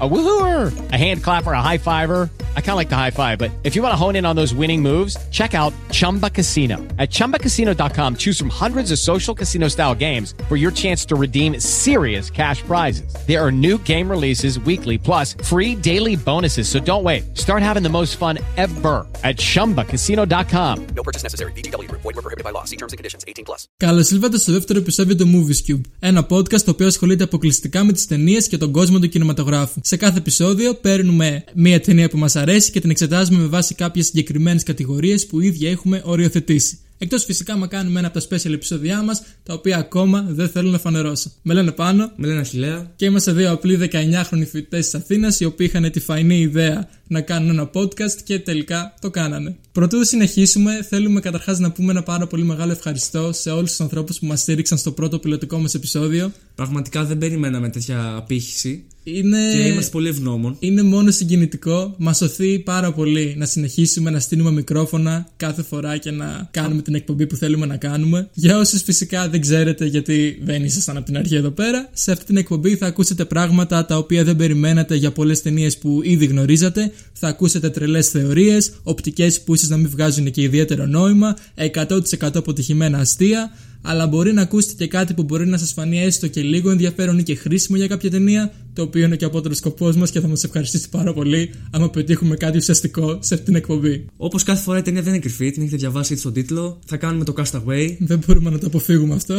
A woohooer, a hand clapper, a high fiver. I kind of like the high five, but if you want to hone in on those winning moves, check out Chumba Casino. At chumbacasino.com, choose from hundreds of social casino style games for your chance to redeem serious cash prizes. There are new game releases weekly, plus free daily bonuses. So don't wait. Start having the most fun ever at chumbacasino.com. No purchase necessary. VGW Group. Void were prohibited by law. See terms and conditions. 18 plus. Καλώ ήλθατε στο δεύτερο επεισόδιο του Movies Cube. Ένα podcast το οποίο ασχολείται αποκλειστικά με τι ταινίε και τον κόσμο του κινηματογράφου. Σε κάθε επεισόδιο παίρνουμε μία ταινία που μας αρέσει και την εξετάζουμε με βάση κάποιες συγκεκριμένες κατηγορίες που ήδη έχουμε οριοθετήσει. Εκτός φυσικά μα κάνουμε ένα από τα special επεισόδια μας, τα οποία ακόμα δεν θέλω να φανερώσω. Με λένε πάνω Με λένε Αχιλέα. και είμαστε δύο απλοί 19χρονοι φοιτητές της Αθήνας, οι οποίοι είχαν τη φαϊνή ιδέα να κάνουν ένα podcast και τελικά το κάνανε. Πρωτού συνεχίσουμε, θέλουμε καταρχάς να πούμε ένα πάρα πολύ μεγάλο ευχαριστώ σε όλους τους ανθρώπους που μας στήριξαν στο πρώτο πιλωτικό μας επεισόδιο. Πραγματικά δεν περιμέναμε τέτοια απήχηση. Είναι... Και είμαστε πολύ ευγνώμων. Είναι μόνο συγκινητικό. Μας σωθεί πάρα πολύ να συνεχίσουμε να στείλουμε μικρόφωνα κάθε φορά και να κάνουμε την εκπομπή που θέλουμε να κάνουμε. Για όσους φυσικά δεν ξέρετε, γιατί δεν ήσασταν από την αρχή εδώ πέρα, σε αυτή την εκπομπή θα ακούσετε πράγματα τα οποία δεν περιμένατε για πολλές ταινίες που ήδη γνωρίζατε. Θα ακούσετε τρελές θεωρίες, οπτικές που ίσως να μην βγάζουν και ιδιαίτερο νόημα, 100% αποτυχημένα αστεία αλλά μπορεί να ακούσετε και κάτι που μπορεί να σας φανεί έστω και λίγο ενδιαφέρον ή και χρήσιμο για κάποια ταινία, το οποίο είναι και ο απότερος σκοπός μας και θα μας ευχαριστήσει πάρα πολύ άμα πετύχουμε κάτι ουσιαστικό σε αυτή την εκπομπή. Όπως κάθε φορά η ταινία δεν είναι κρυφή, την έχετε διαβάσει ήδη στον τίτλο. Θα κάνουμε το Castaway. Δεν μπορούμε να το αποφύγουμε αυτό.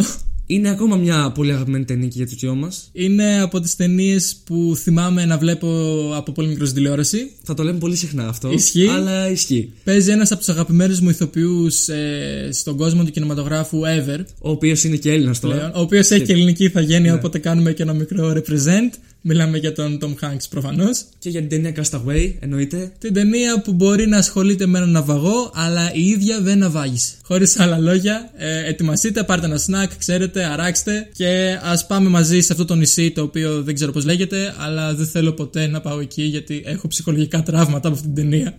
Είναι ακόμα μια πολύ αγαπημένη ταινία και για τους δυο μας. Είναι από τις ταινίες που θυμάμαι να βλέπω από πολύ μικρός στην τηλεόραση. Θα το λέμε πολύ συχνά αυτό. Ισχύει. Αλλά ισχύει. Παίζει ένας από τους αγαπημένους μου ηθοποιούς ε, στον κόσμο του κινηματογράφου ever. Ο οποίος είναι και Έλληνας τώρα. πλέον, ο οποίος έχει και ελληνική ηθαγένεια, Ναι. οπότε κάνουμε και ένα μικρό represent. Μιλάμε για τον Tom Hanks προφανώς. Και για την ταινία Castaway, εννοείται. Την ταινία που μπορεί να ασχολείται με έναν ναυαγό, αλλά η ίδια δεν ναυάγησε. Χωρίς άλλα λόγια, ε, ετοιμαστείτε, πάρτε ένα snack, ξέρετε, αράξτε και ας πάμε μαζί σε αυτό το νησί το οποίο δεν ξέρω πώς λέγεται, αλλά δεν θέλω ποτέ να πάω εκεί γιατί έχω ψυχολογικά τραύματα από αυτή την ταινία.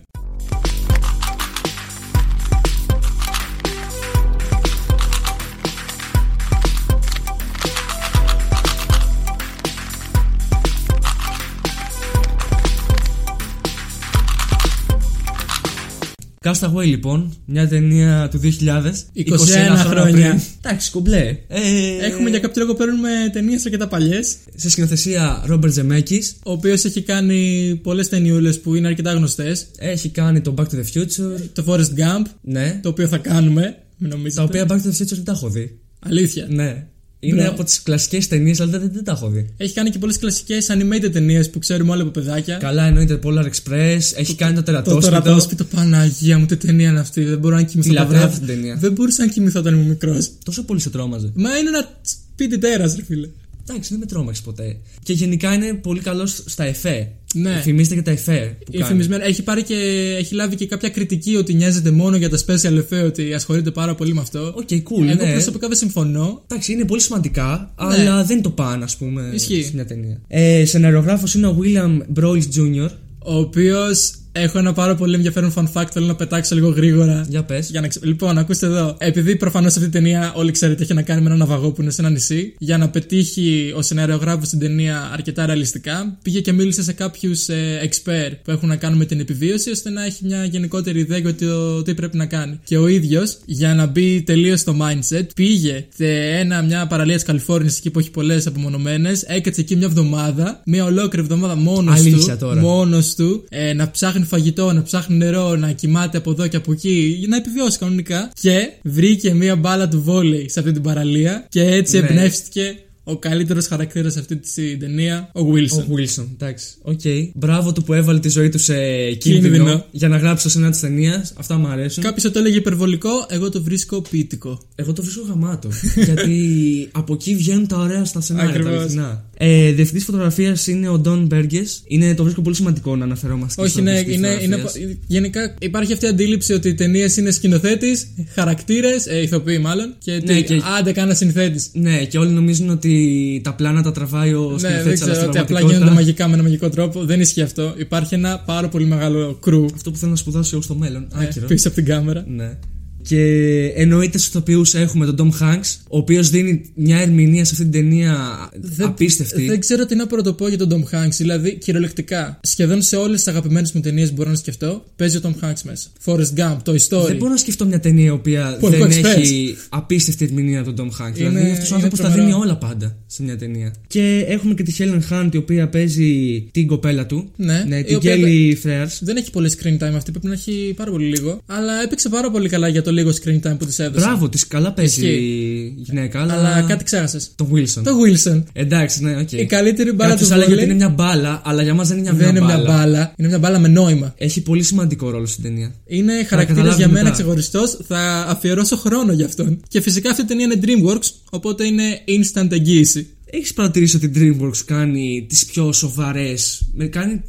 Castaway λοιπόν, μια ταινία του 2000. 21 χρόνια. πριν. Εντάξει, κομπλέ. Ε, Έχουμε για κάποιο λόγο παίρνουμε ταινίες αρκετά παλιές. Σε σκηνοθεσία Ρόμπερτ Ζεμέκη. Ο οποίος έχει κάνει πολλές ταινιούλες που είναι αρκετά γνωστές. Έχει κάνει το Back to the Future. Το Forrest Gump, Ναι. το οποίο θα κάνουμε. Μην νομίζετε. Τα οποία Back to the Future δεν τα έχω δει. Αλήθεια. Ναι. Είναι Μπράβο. από τις κλασικές ταινίες, αλλά δεν, δεν τα έχω δει. Έχει κάνει και πολλές κλασικές animated ταινίες που ξέρουμε όλοι από παιδάκια. Καλά, εννοείται Polar Express. Έχει κάνει το Το τερατόσπιτο. τερατόσπιτο, Παναγία μου, τι ταινία είναι αυτή. Δεν μπορώ να κοιμηθώ Τη τα λατρεύω βράδια. την ταινία. Δεν μπορούσα να κοιμηθώ όταν ήμουν μικρός. Τόσο πολύ σε τρόμαζε. Μα είναι ένα σπίτι τέρας, ρε φίλε. Εντάξει, δεν με τρόμαξε ποτέ. Και γενικά είναι πολύ καλός στα εφέ. Ναι. Φημίζεται και τα εφέ. Που κάνει. Φημισμένο. Έχει, πάρει και, έχει λάβει και κάποια κριτική ότι νοιάζεται μόνο για τα special effect, ότι ασχολείται πάρα πολύ με αυτό. OK, cool, Εγώ ναι. προσωπικά δεν συμφωνώ. Εντάξει, είναι πολύ σημαντικά, αλλά δεν το πάνε, ας πούμε, Ναι. Ισχύει. σε μια ταινία. Ε, Σεναριογράφος είναι ο William Broyles Jr. Ο οποίος έχω ένα πάρα πολύ ενδιαφέρον fun fact, θέλω να πετάξω λίγο γρήγορα. Για πες. Για να ξε... Λοιπόν, ακούστε εδώ. Επειδή προφανώς αυτή την ταινία, όλοι ξέρετε, έχει να κάνει με έναν ναυαγό που είναι σε ένα νησί. Για να πετύχει ο σεναριογράφο την ταινία αρκετά ρεαλιστικά, πήγε και μίλησε σε κάποιους ε, expert που έχουν να κάνουν με την επιβίωση, ώστε να έχει μια γενικότερη ιδέα για το τι πρέπει να κάνει. Και ο ίδιος, για να μπει τελείως στο mindset, πήγε σε ένα, μια παραλία της Καλιφόρνιας εκεί που έχει πολλές απομονωμένες, έκατσε εκεί μια εβδομάδα, μια ολόκληρη εβδομάδα μόνος Αλήθεια του. τώρα. Μόνος του, ε, να ψάχνει φαγητό, να ψάχνει νερό, να κοιμάται από εδώ και από εκεί, για να επιβιώσει κανονικά. Και βρήκε μία μπάλα του βόλεϊ σε αυτή την παραλία και έτσι Ναι. εμπνεύστηκε ο καλύτερος χαρακτήρας σε αυτή τη ταινία, ο Wilson. Ο Wilson, εντάξει. Οκ. Μπράβο του που έβαλε τη ζωή του σε κίνδυνο, Κίνδυνο. για να γράψει το σενάριο της ταινίας. Αυτά μου αρέσουν. Κάποιος το έλεγε υπερβολικό, εγώ το βρίσκω ποιητικό. Εγώ το βρίσκω γαμάτο. γιατί από εκεί βγαίνουν τα ωραία στα σενάρια. Τα Ακριβώς. αληθινά. Ε, Διευθυντής φωτογραφίας είναι ο Don Burgess. Είναι, το βρίσκω πολύ σημαντικό να αναφερόμαστε. Όχι, στον ναι, διευθυντής είναι, είναι, φωτογραφίας. γενικά υπάρχει αυτή η αντίληψη ότι οι ταινίες είναι σκηνοθέτης, χαρακτήρες, ε, ηθοποιοί μάλλον, και ότι Ναι, και- άντε κάνα συνθέτης. Ναι, και όλοι νομίζουν ότι τα πλάνα τα τραβάει ο Ναι, σκηνοθέτης, δεν αλλά ξέρω στην ότι απλά πραγματικότητα- γίνονται μαγικά με ένα μαγικό τρόπο. Δεν ισχύει αυτό. Υπάρχει ένα πάρα πολύ μεγάλο κρου Αυτό που θέλω να σπουδάσω εγώ στο μέλλον. ε, Άκυρο. πίσω από την κάμερα. Ναι. Και εννοείται στους ηθοποιού έχουμε τον Tom Hanks, ο οποίος δίνει μια ερμηνεία σε αυτή την ταινία απίστευτη. Δεν ξέρω τι να πρωτοπώ για τον Tom Hanks. Δηλαδή, κυριολεκτικά, σχεδόν σε όλες τις αγαπημένες μου ταινίες που μπορώ να σκεφτώ, παίζει ο Tom Hanks μέσα. Forrest Gump, το Story. Δεν μπορώ να σκεφτώ μια ταινία η οποία Polar δεν Express. έχει απίστευτη ερμηνεία τον Tom Hanks. Είναι- δηλαδή, αυτός ο είναι άνθρωπος τα τρομερό. δίνει όλα πάντα σε μια ταινία. Και έχουμε και τη Helen Hunt, η οποία παίζει την κοπέλα του. Ναι, η την οποία Kelly Frears. Δεν έχει πολύ screen time αυτή, πρέπει να έχει πάρα πολύ λίγο. Αλλά έπαιξε πάρα πολύ καλά για το λίγο screen time που τη έδωσε. Μπράβο της, καλά παίζει Ισχύει. η γυναίκα, αλλά. Αλλά κάτι ξέχασες. Τον Wilson. Το Wilson. Εντάξει, ναι, οκ. Η καλύτερη μπάλα Κάποιος του άλλα λέγε ότι βόλεϊ. είναι μια μπάλα, αλλά για μας δεν είναι μια, Δεν είναι μια μπάλα. μπάλα, είναι μια μπάλα με νόημα. Έχει πολύ σημαντικό ρόλο στην ταινία. Είναι χαρακτήρα καταλάβει για μένα μετά. ξεχωριστός. Θα αφιερώσω χρόνο για αυτόν. Και φυσικά αυτή η ταινία είναι Dreamworks, οπότε είναι instant εγγύηση. Έχεις παρατηρήσει ότι η Dreamworks κάνει τις πιο σοβαρές.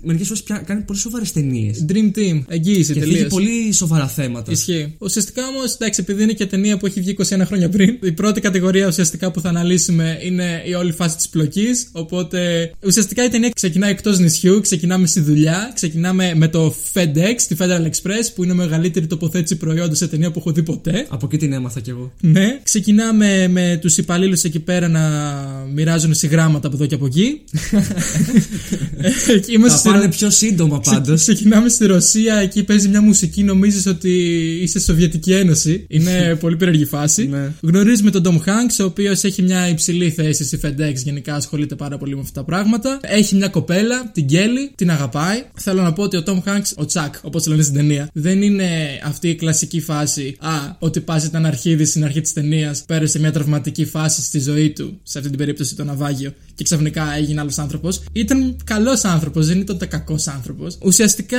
Μερικές φορές κάνει πολύ σοβαρές ταινίες; Dream Team, εγγύηση Και τελείως. θίγει πολύ σοβαρά θέματα. Ισχύει. Ουσιαστικά όμως, εντάξει, επειδή είναι και ταινία που έχει βγει 21 χρόνια πριν, η πρώτη κατηγορία ουσιαστικά που θα αναλύσουμε είναι η όλη φάση της πλοκής. Οπότε ουσιαστικά η ταινία ξεκινάει εκτός νησιού, ξεκινάμε στη δουλειά, ξεκινάμε με το FedEx, τη Federal Express, που είναι η μεγαλύτερη τοποθέτηση προϊόντων σε ταινία που έχω δει ποτέ. Από εκεί την έμαθα κι εγώ. Ναι. Ξεκινάμε με τους υπαλλήλους εκεί πέρα να μοιράζουν συγγράμματα από εδώ και από εκεί. Ε, και είμαστε Θα στη πάνε Ρο- πιο σύντομα πάντως. Ξεκινάμε στη Ρωσία, εκεί παίζει μια μουσική, νομίζεις ότι είσαι στη Σοβιετική Ένωση. Είναι πολύ περίεργη φάση. Ναι. Γνωρίζουμε τον Tom Hanks, ο οποίος έχει μια υψηλή θέση στη FedEx, γενικά ασχολείται πάρα πολύ με αυτά τα πράγματα. Έχει μια κοπέλα, την Kelly, την αγαπάει. Θέλω να πω ότι ο Tom Hanks, ο Τσακ, όπως λένε στην ταινία, δεν είναι αυτή η κλασική φάση. Α, ότι πας ήταν αρχίδη στην αρχή της ταινίας, πέρασε μια τραυματική φάση στη ζωή του, σε αυτή την περίπτωση το ναυάγιο, και ξαφνικά έγινε άλλος άνθρωπος. Ήταν καλός άνθρωπος, δεν ήταν κακός άνθρωπος. Ουσιαστικά,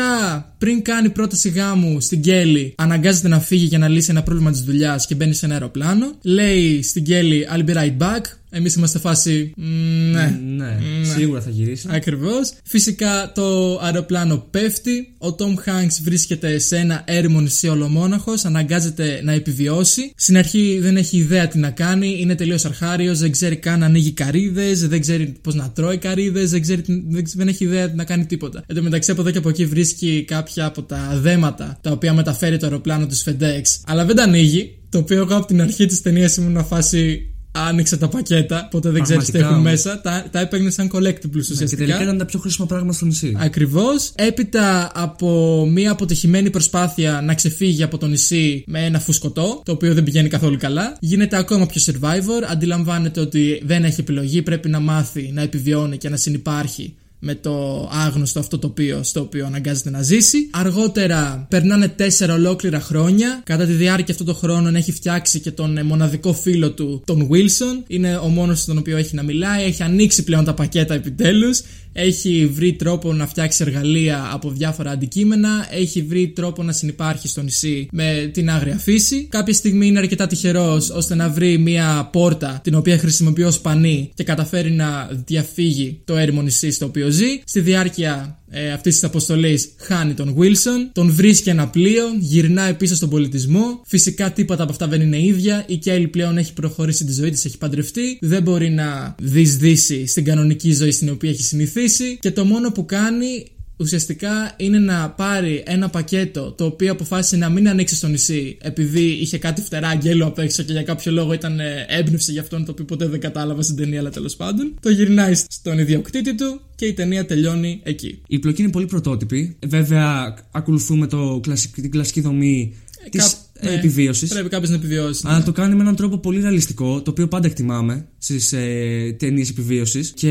πριν κάνει πρόταση γάμου στην Κέλλη, αναγκάζεται να φύγει για να λύσει ένα πρόβλημα της δουλειάς και μπαίνει σε ένα αεροπλάνο. Λέει στην Κέλλη, I'll be right back. Εμείς είμαστε φάση. «Μ, Ναι. ναι, σίγουρα θα γυρίσει. Ακριβώς. Φυσικά το αεροπλάνο πέφτει. Ο Tom Hanks βρίσκεται σε ένα έρημο νησί ολομόναχος. Αναγκάζεται να επιβιώσει. Στην αρχή δεν έχει ιδέα τι να κάνει. Είναι τελείως αρχάριος. Δεν ξέρει καν να ανοίγει καρύδες. Δεν ξέρει πώς να τρώει καρύδες. Δεν, ξέρει, δεν, δεν έχει ιδέα να κάνει τίποτα. Εν τω μεταξύ από εδώ και από εκεί βρίσκει κάποια από τα δέματα τα οποία μεταφέρει το αεροπλάνο της FedEx. Αλλά δεν τα ανοίγει. Το οποίο εγώ από την αρχή της ταινίας ήμουν να φάση. Άνοιξε τα πακέτα, οπότε δεν ξέρεις τι Πραγματικά έχουν όμως. μέσα. Τα, τα έπαιρνε σαν collectibles Και ουσιαστικά. τελικά ήταν τα πιο χρήσιμα πράγματα στο νησί. Ακριβώς. Έπειτα από μια αποτυχημένη προσπάθεια να ξεφύγει από το νησί με ένα φουσκωτό, το οποίο δεν πηγαίνει καθόλου καλά, γίνεται ακόμα πιο survivor. Αντιλαμβάνεται ότι δεν έχει επιλογή, πρέπει να μάθει να επιβιώνει και να συνεπάρχει με το άγνωστο αυτό τοπίο στο οποίο αναγκάζεται να ζήσει. Αργότερα περνάνε τέσσερα ολόκληρα χρόνια. Κατά τη διάρκεια αυτών των χρόνων έχει φτιάξει και τον ε, μοναδικό φίλο του, τον Wilson. Είναι ο μόνος στον οποίο έχει να μιλάει. Έχει ανοίξει πλέον τα πακέτα επιτέλους. Έχει βρει τρόπο να φτιάξει εργαλεία από διάφορα αντικείμενα. Έχει βρει τρόπο να συνεπάρχει στο νησί με την άγρια φύση. Κάποια στιγμή είναι αρκετά τυχερός ώστε να βρει μια πόρτα την οποία χρησιμοποιεί ως πανί και καταφέρει να διαφύγει το έρημο νησί στο οποίο ζει. Στη διάρκεια ε, αυτής της αποστολής χάνει τον Wilson, τον βρίσκει ένα πλοίο, γυρνάει πίσω στον πολιτισμό. Φυσικά τίποτα από αυτά δεν είναι ίδια. Η Κέλλη πλέον έχει προχωρήσει τη ζωή της, έχει παντρευτεί. Δεν μπορεί να δυσδύσει στην κανονική ζωή στην οποία έχει συνηθίσει. Και το μόνο που κάνει ουσιαστικά είναι να πάρει ένα πακέτο το οποίο αποφάσισε να μην ανοίξει στο νησί επειδή είχε κάτι φτερά αγγέλου απ' έξω και για κάποιο λόγο ήταν ε, έμπνευση για αυτόν το οποίο ποτέ δεν κατάλαβα στην ταινία, αλλά τέλος πάντων. Το γυρνάει στον ιδιοκτήτη του και η ταινία τελειώνει εκεί. Η πλοκή είναι πολύ πρωτότυπη. Βέβαια, ακολουθούμε το κλασικ- την κλασική δομή της Κάπ- ναι, επιβίωσης. Πρέπει κάποιος να επιβιώσει. Αλλά ναι. το κάνει με έναν τρόπο πολύ ρεαλιστικό, το οποίο πάντα εκτιμάμε στις ε, ταινίες επιβίωσης. Και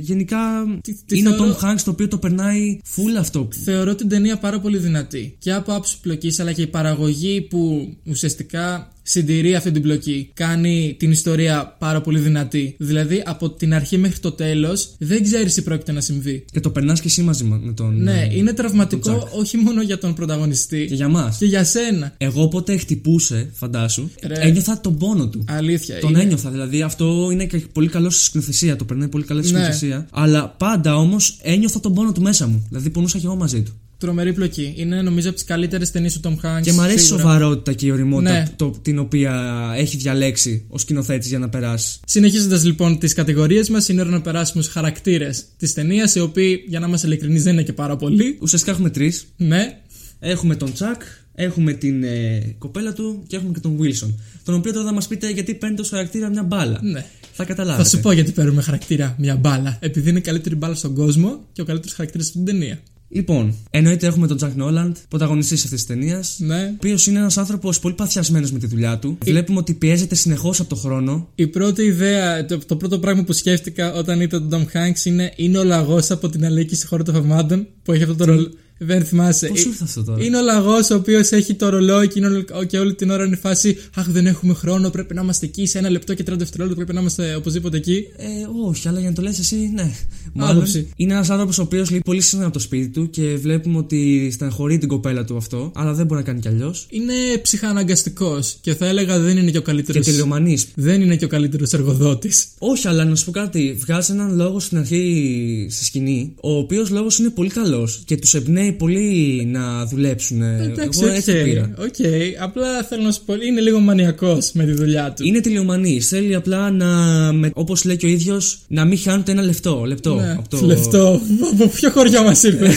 γενικά Τι- τι είναι θεωρώ- ο Tom Hanks το οποίο το περνάει full αυτό. Θεωρώ την ταινία πάρα πολύ δυνατή. Και από άψης πλοκής, αλλά και η παραγωγή που ουσιαστικά συντηρεί αυτή την πλοκή. Κάνει την ιστορία πάρα πολύ δυνατή. Δηλαδή, από την αρχή μέχρι το τέλος, δεν ξέρεις τι πρόκειται να συμβεί. Και το περνάς και εσύ μαζί με τον. Ναι, ε, είναι τραυματικό τον Jack. όχι μόνο για τον πρωταγωνιστή, Και για μας. και για σένα. Εγώ όποτε χτυπούσε, φαντάσου, Ρε. ένιωθα τον πόνο του. Αλήθεια. Τον είναι. ένιωθα, δηλαδή αυτό είναι και πολύ καλό στη σκηνοθεσία. Το περνάει πολύ καλά στη Ναι. σκηνοθεσία. Αλλά πάντα όμως ένιωθα τον πόνο του μέσα μου. Δηλαδή πονούσα και εγώ μαζί του. Τρομερή πλοκή. Είναι νομίζω από τις καλύτερες ταινίες του Tom Hanks. Και μου αρέσει η σίγουρα. σοβαρότητα και η οριμότητα Ναι. το, την οποία έχει διαλέξει ο σκηνοθέτης για να περάσει. Συνεχίζοντας λοιπόν τις κατηγορίες μας, είναι ώρα να περάσουμε στους χαρακτήρες της ταινίας, οι οποίοι, για να είμαστε ειλικρινείς, δεν είναι και πάρα πολλοί. Ουσιαστικά έχουμε τρεις. Ναι, Έχουμε τον Τσακ, Έχουμε την ε, κοπέλα του και έχουμε και τον Wilson. Τον οποίο τώρα θα μας πείτε γιατί παίρνει τόσο χαρακτήρα μια μπάλα. Ναι. Θα καταλάβετε. Θα σου πω γιατί παίρνουμε χαρακτήρα μια μπάλα. Επειδή είναι η καλύτερη μπάλα στον κόσμο και ο καλύτερος χαρακτήρας στην ταινία. Λοιπόν, εννοείται έχουμε τον Τζακ Νόλαντ, πρωταγωνιστής αυτής της ταινίας. Ναι. Ο οποίος είναι ένας άνθρωπος πολύ παθιασμένος με τη δουλειά του. Βλέπουμε ότι πιέζεται συνεχώς από το χρόνο. Η πρώτη ιδέα, το, το πρώτο πράγμα που σκέφτηκα όταν ήταν τον Tom Hanks είναι είναι ο λαγός από την Αλίκη στη χώρα των θαυμάτων που έχει αυτό το ρολόι. Δεν θυμάσαι. Πώς σου ήρθε αυτό τώρα; Είναι ο λαγός ο οποίος έχει το ρολόι και, είναι όλη- και όλη την ώρα είναι η φάση Αχ, δεν έχουμε χρόνο, πρέπει να είμαστε εκεί. Σε ένα λεπτό και 30 δευτερόλεπτα πρέπει να είμαστε οπωσδήποτε εκεί. Ε, όχι, αλλά για να το λες εσύ, ναι. Μάλλον Άποψη. είναι ένας άνθρωπος ο οποίος λείπει πολύ συχνά από το σπίτι του και βλέπουμε ότι στεναχωρεί την κοπέλα του αυτό, αλλά δεν μπορεί να κάνει κι αλλιώς. Είναι ψυχαναγκαστικός και θα έλεγα δεν είναι και ο καλύτερο. Και τελειομανής. Δεν είναι και ο καλύτερος εργοδότης. Όχι, αλλά να σου πω κάτι. Βγάζει έναν λόγο στην αρχή στη σκηνή, ο οποίος λόγος είναι πολύ καλός και τους εμπνέει πολύ να δουλέψουν. Εντάξει, Εγώ έτσι το οκ. πήρα. οκ. Απλά θέλω να σου πω, είναι λίγο μανιακός με τη δουλειά του. Είναι τελειομανή. Θέλει απλά να, με, όπως λέει και ο ίδιος, να μην χάνει ούτε ένα λεπτό. λεπτό Ναι, από το... Λεφτό. Από ποιο χωριό μας ήρθε.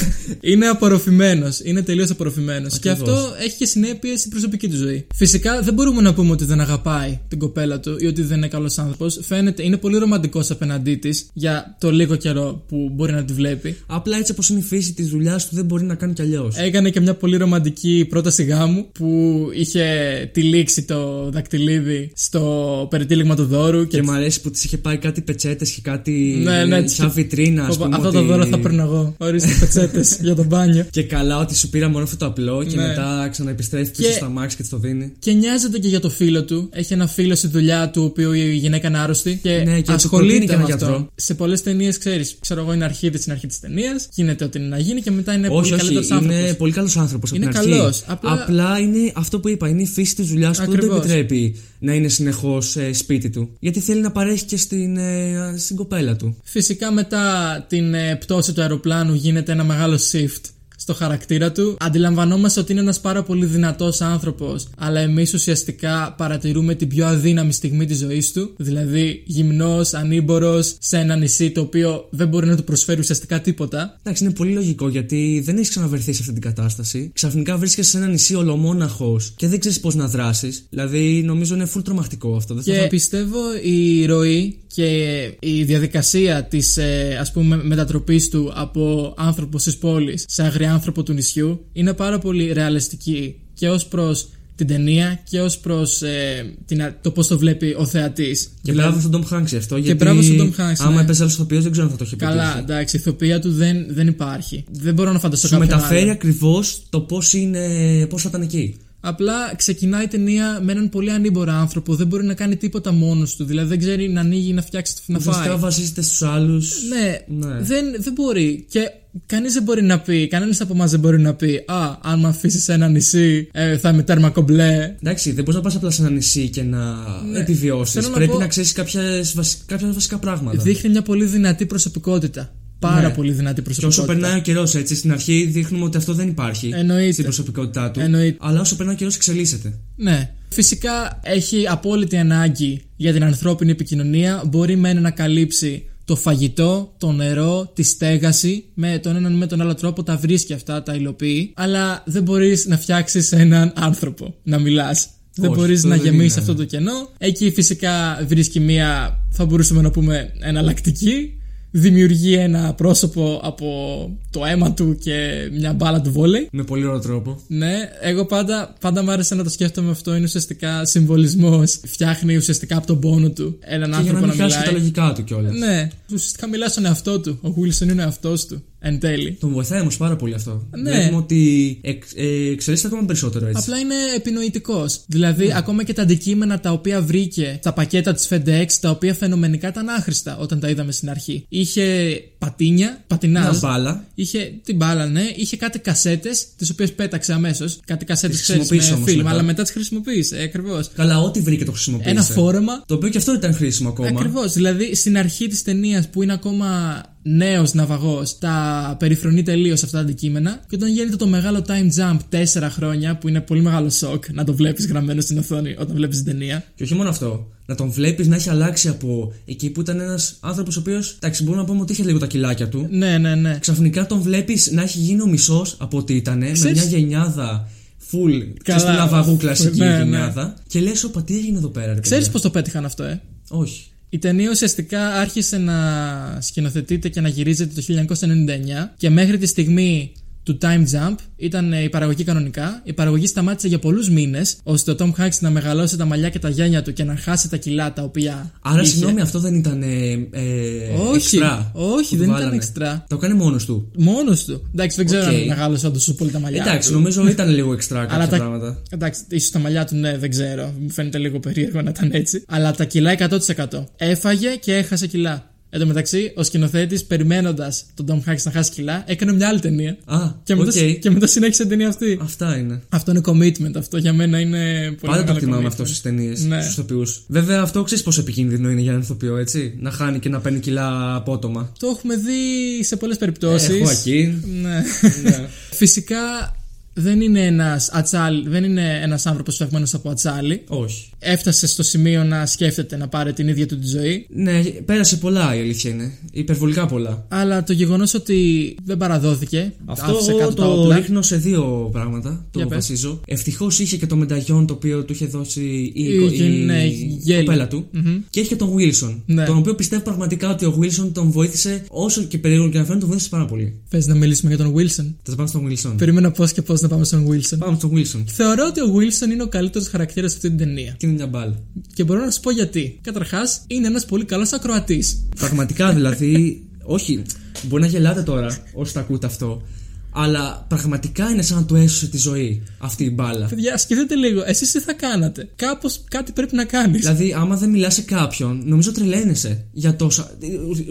είναι απορροφημένος. Είναι τελείως απορροφημένος. Και αυτό έχει και συνέπειες στην προσωπική του ζωή. Φυσικά δεν μπορούμε να πούμε ότι δεν αγαπάει την κοπέλα του ή ότι δεν είναι καλός άνθρωπος. Φαίνεται, είναι πολύ ρομαντικός απέναντί της για το λίγο καιρό που μπορεί να τη βλέπει. Απλά έτσι όπως είναι η φύση της δουλειάς του, δεν μπορεί να κάνει κι αλλιώς. Έκανε και μια πολύ ρομαντική πρόταση γάμου που είχε τυλίξει το δακτυλίδι στο περιτύλιγμα του δώρου. Και, Και μου αρέσει που της είχε πάει κάτι πετσέτες και κάτι. Ναι, ναι, σαν και- βιτρίνα, ας Πω, πω, πούμε. αυτό ότι- το δώρο θα παίρνω εγώ. Ορίστε πετσέτες για το μπάνιο. Και καλά ότι σου πήρα μόνο αυτό το απλό και Ναι. μετά ξαναεπιστρέφει πίσω Και- στα μάξι και της το δίνει. Και νοιάζεται και για το φίλο του. Έχει ένα φίλο στη δουλειά του, ο οποίος η γυναίκα είναι άρρωστη. Και, Ναι, και του προτείνει ασχολείται και με έναν αυτό. γιατρό. Σε πολλές ταινίες, ξέρεις, ξέρω εγώ, είναι αρχίδι στην αρχή τη ταινίας. Γίνεται ό,τι είναι να γίνει και μετά είναι όχι, πολύ όχι, καλύτερος άνθρωπος. είναι πολύ καλός άνθρωπος. Είναι από την αρχή. καλός, απλά- είναι αυτό που είπα, είναι η φύση της δουλειάς του που δεν το Ακριβώς. επιτρέπει να είναι συνεχώς σπίτι του. Γιατί θέλει να παρέχει και στην, ε, στην κοπέλα του. Φυσικά μετά την ε, πτώση του αεροπλάνου γίνεται ένα μεγάλο shift στο χαρακτήρα του. Αντιλαμβανόμαστε ότι είναι ένας πάρα πολύ δυνατός άνθρωπος, αλλά εμείς ουσιαστικά παρατηρούμε την πιο αδύναμη στιγμή της ζωής του. Δηλαδή, γυμνός, ανήμπορος, σε ένα νησί το οποίο δεν μπορεί να του προσφέρει ουσιαστικά τίποτα. Εντάξει, είναι πολύ λογικό γιατί δεν έχεις ξαναβρεθεί σε αυτή την κατάσταση. Ξαφνικά βρίσκεσαι σε ένα νησί ολομόναχος και δεν ξέρεις πώς να δράσεις. Δηλαδή, νομίζω είναι full τρομακτικό αυτό. Δεν θα Και θα- πιστεύω η ροή και η διαδικασία της ε, ας πούμε μετατροπής του από άνθρωπο της πόλης σε αγριάνθρωπο του νησιού είναι πάρα πολύ ρεαλιστική και ως προς την ταινία και ως προς ε, την, α- το πώς το βλέπει ο θεατής. Και μπράβο στον Tom Hanks αυτό. Γιατί μπράβο στον Tom Hanks, Άμα ναι. έπαιζε άλλος ηθοποιός, δεν ξέρω αν θα το είχε Καλά, πετύχει. εντάξει, η ηθοποιία του δεν, δεν υπάρχει. Δεν μπορώ να φανταστώ Σου κάποιον μεταφέρει άλλο. ακριβώς το πώς είναι, πώς θα ήταν εκεί. Απλά ξεκινάει η ταινία με έναν πολύ ανήμπορο άνθρωπο. Δεν μπορεί να κάνει τίποτα μόνος του. Δηλαδή δεν ξέρει να ανοίγει, να φτιάξει, να φάει. Ουσιαστικά βασίζεται στους άλλους. Ναι, Ναι. Δεν, δεν μπορεί. Και κανείς δεν μπορεί να πει, κανένας από εμάς δεν μπορεί να πει Α, αν με αφήσεις σε ένα νησί, ε, θα είμαι τέρμα κομπλέ. Εντάξει, δεν μπορείς να πας απλά σε ένα νησί και να επιβιώσεις. Ναι. Θέλω να Πρέπει πω- να ξέρεις κάποια βασικά πράγματα. Δείχνει μια πολύ δυνατή προσωπικότητα. Πάρα Ναι. πολύ δυνατή Και προσωπικότητα. όσο περνάει ο καιρός, έτσι, στην αρχή δείχνουμε ότι αυτό δεν υπάρχει Εννοείται. στην προσωπικότητά του. Εννοείται. Αλλά όσο περνάει ο καιρός, εξελίσσεται. Ναι. Φυσικά έχει απόλυτη ανάγκη για την ανθρώπινη επικοινωνία. Μπορεί μεν να καλύψει το φαγητό, το νερό, τη στέγαση. Με τον έναν ή με τον άλλο τρόπο τα βρίσκει αυτά, τα υλοποιεί. Αλλά δεν μπορείς να φτιάξεις έναν άνθρωπο να μιλάς. Δεν Όχι, μπορείς αυτό να δεν γεμίσεις είναι. αυτό το κενό. Εκεί φυσικά βρίσκει μία, θα μπορούσαμε να πούμε, εναλλακτική. Δημιουργεί ένα πρόσωπο από το αίμα του και μια μπάλα του βόλεϊ. Με πολύ ωραίο τρόπο. Ναι, εγώ πάντα, πάντα μου άρεσε να το σκέφτομαι αυτό. Είναι ουσιαστικά συμβολισμός. Φτιάχνει ουσιαστικά από τον πόνο του έναν Και για να άνθρωπο μην να, χάσει και τα μιλάει. λογικά του κιόλας. Ναι, ουσιαστικά μιλά στον εαυτό του. Ο Wilson είναι ο εαυτός του. Εν τέλει. Τον βοηθάει όμως πάρα πολύ αυτό. Ναι. Βλέπουμε ότι εξ, ε, εξελίσσεται ακόμα περισσότερο έτσι. Απλά είναι επινοητικός. Δηλαδή, ακόμα και τα αντικείμενα τα οποία βρήκε στα πακέτα της FedEx, τα οποία φαινομενικά ήταν άχρηστα όταν τα είδαμε στην αρχή. Είχε πατίνια, πατινάζ. Μια μπάλα. Είχε την μπάλα, ναι. Είχε κάτι κασέτες, τις οποίες πέταξε αμέσως. Κάτι κασέτες Τις ξέρεις με χρησιμοποίησε όμως φιλμ, μετά. αλλά μετά τις χρησιμοποίησε. Ε, Ακριβώς. Καλά, ό,τι βρήκε το χρησιμοποίησε. Ένα φόρεμα Το οποίο και αυτό ήταν χρήσιμο ακόμα. Ακριβώς. Δηλαδή στην αρχή της ταινίας που είναι ακόμα νέος ναυαγός, τα περιφρονεί τελείως αυτά τα αντικείμενα. Και όταν γίνεται το μεγάλο time jump 4 χρόνια, που είναι πολύ μεγάλο σοκ να το βλέπεις γραμμένο στην οθόνη όταν βλέπεις την ταινία. Και όχι μόνο αυτό. Να τον βλέπεις να έχει αλλάξει από εκεί που ήταν ένας άνθρωπος ο οποίος. Εντάξει, μπορούμε να πούμε ότι είχε λίγο τα κιλάκια του. Ναι, ναι, ναι. Ξαφνικά τον βλέπεις να έχει γίνει ο μισός από ό,τι ήταν. Με Ξέρεις- μια γενιάδα Full. Καλά. Ξέρεις την αβαγού κλασική Ναι, ναι. γενιάδα. Και λες, όπα, τι έγινε εδώ πέρα, ρε Ξέρεις παιδιά; πώς το πέτυχαν αυτό, ε; Όχι. Η ταινία ουσιαστικά άρχισε να σκηνοθετείται και να γυρίζεται το 1999 και μέχρι τη στιγμή του Time Jump ήταν ε, η παραγωγή κανονικά. Η παραγωγή σταμάτησε για πολλούς μήνες ώστε ο Tom Hanks να μεγαλώσει τα μαλλιά και τα γένια του και να χάσει τα κιλά τα οποία. Άρα, είχε. συγγνώμη, αυτό δεν ήταν. Ε, ε, Όχι, εξτρά όχι, που δεν του ήταν βάλανε. εξτρά. Το έκανε μόνος του. Μόνος του. Εντάξει, δεν ξέρω Οκ. αν μεγάλωσε όντως τόσο πολύ τα μαλλιά. Εντάξει, του. νομίζω ήταν λίγο εξτρά κάποια Αλλά τα... πράγματα. Εντάξει, ίσως τα μαλλιά του ναι, δεν ξέρω. Μου φαίνεται λίγο περίεργο να ήταν έτσι. Αλλά τα κιλά 100%. Έφαγε και έχασε κιλά. Εν τω μεταξύ, ο σκηνοθέτης, περιμένοντας τον Tom Hanks να χάσει κιλά, έκανε μια άλλη ταινία. Α, Και μετά, οκ. και μετά συνέχισε την ταινία αυτή. Αυτά είναι. Αυτό είναι commitment. Αυτό για μένα είναι πολύ Πάντα το μεγάλο εκτιμάμε commitment. αυτό στις ταινίες, Ναι. στους ηθοποιούς. Βέβαια, αυτό ξέρεις πόσο επικίνδυνο είναι για έναν ηθοποιό, έτσι; Να χάνει και να παίρνει κιλά απότομα. Το έχουμε δει σε πολλές Ε, περιπτώσει. Χωακίν. Ναι. Ναι. Φυσικά δεν είναι ένας ατσάλι, δεν είναι ένας άνθρωπος φτιαγμένο από ατσάλι. Όχι. Έφτασε στο σημείο να σκέφτεται να πάρει την ίδια του τη ζωή. Ναι, πέρασε πολλά η αλήθεια είναι. Υπερβολικά πολλά. Αλλά το γεγονός ότι δεν παραδόθηκε. Αυτό άφησε εγώ κάτω τα το όπλα. ρίχνω σε δύο πράγματα. Το Για πες. βασίζω. Ευτυχώς είχε και το μεταγιόν το οποίο του είχε δώσει η, Η- η, η- ναι, η γέλη. κοπέλα του. Μμμ. Και έχει και τον Wilson. Ναι. Τον οποίο πιστεύω πραγματικά ότι ο Wilson τον βοήθησε όσο και περίεργο και να φαίνεται, τον βοήθησε πάρα πολύ. Πες να μιλήσουμε για τον Wilson; Θα πάμε στον Wilson. Περίμενα πώς και πώς να πάμε στον Wilson. Πάμε στον Wilson. Θεωρώ ότι ο Wilson είναι ο καλύτερος χαρακτήρας σε αυτή την ταινία. Και είναι μια μπάλα. Και μπορώ να σου πω γιατί. Καταρχάς, είναι ένας πολύ καλός ακροατής. Πραγματικά δηλαδή, όχι, μπορεί να γελάτε τώρα όσοι τα ακούτε αυτό, αλλά πραγματικά είναι σαν να του έσωσε τη ζωή αυτή η μπάλα. Παιδιά, σκεφτείτε λίγο, εσείς τι θα κάνατε; Κάπως κάτι πρέπει να κάνεις. Δηλαδή, άμα δεν μιλάς σε κάποιον, νομίζω τρελαίνεσαι για τόσα.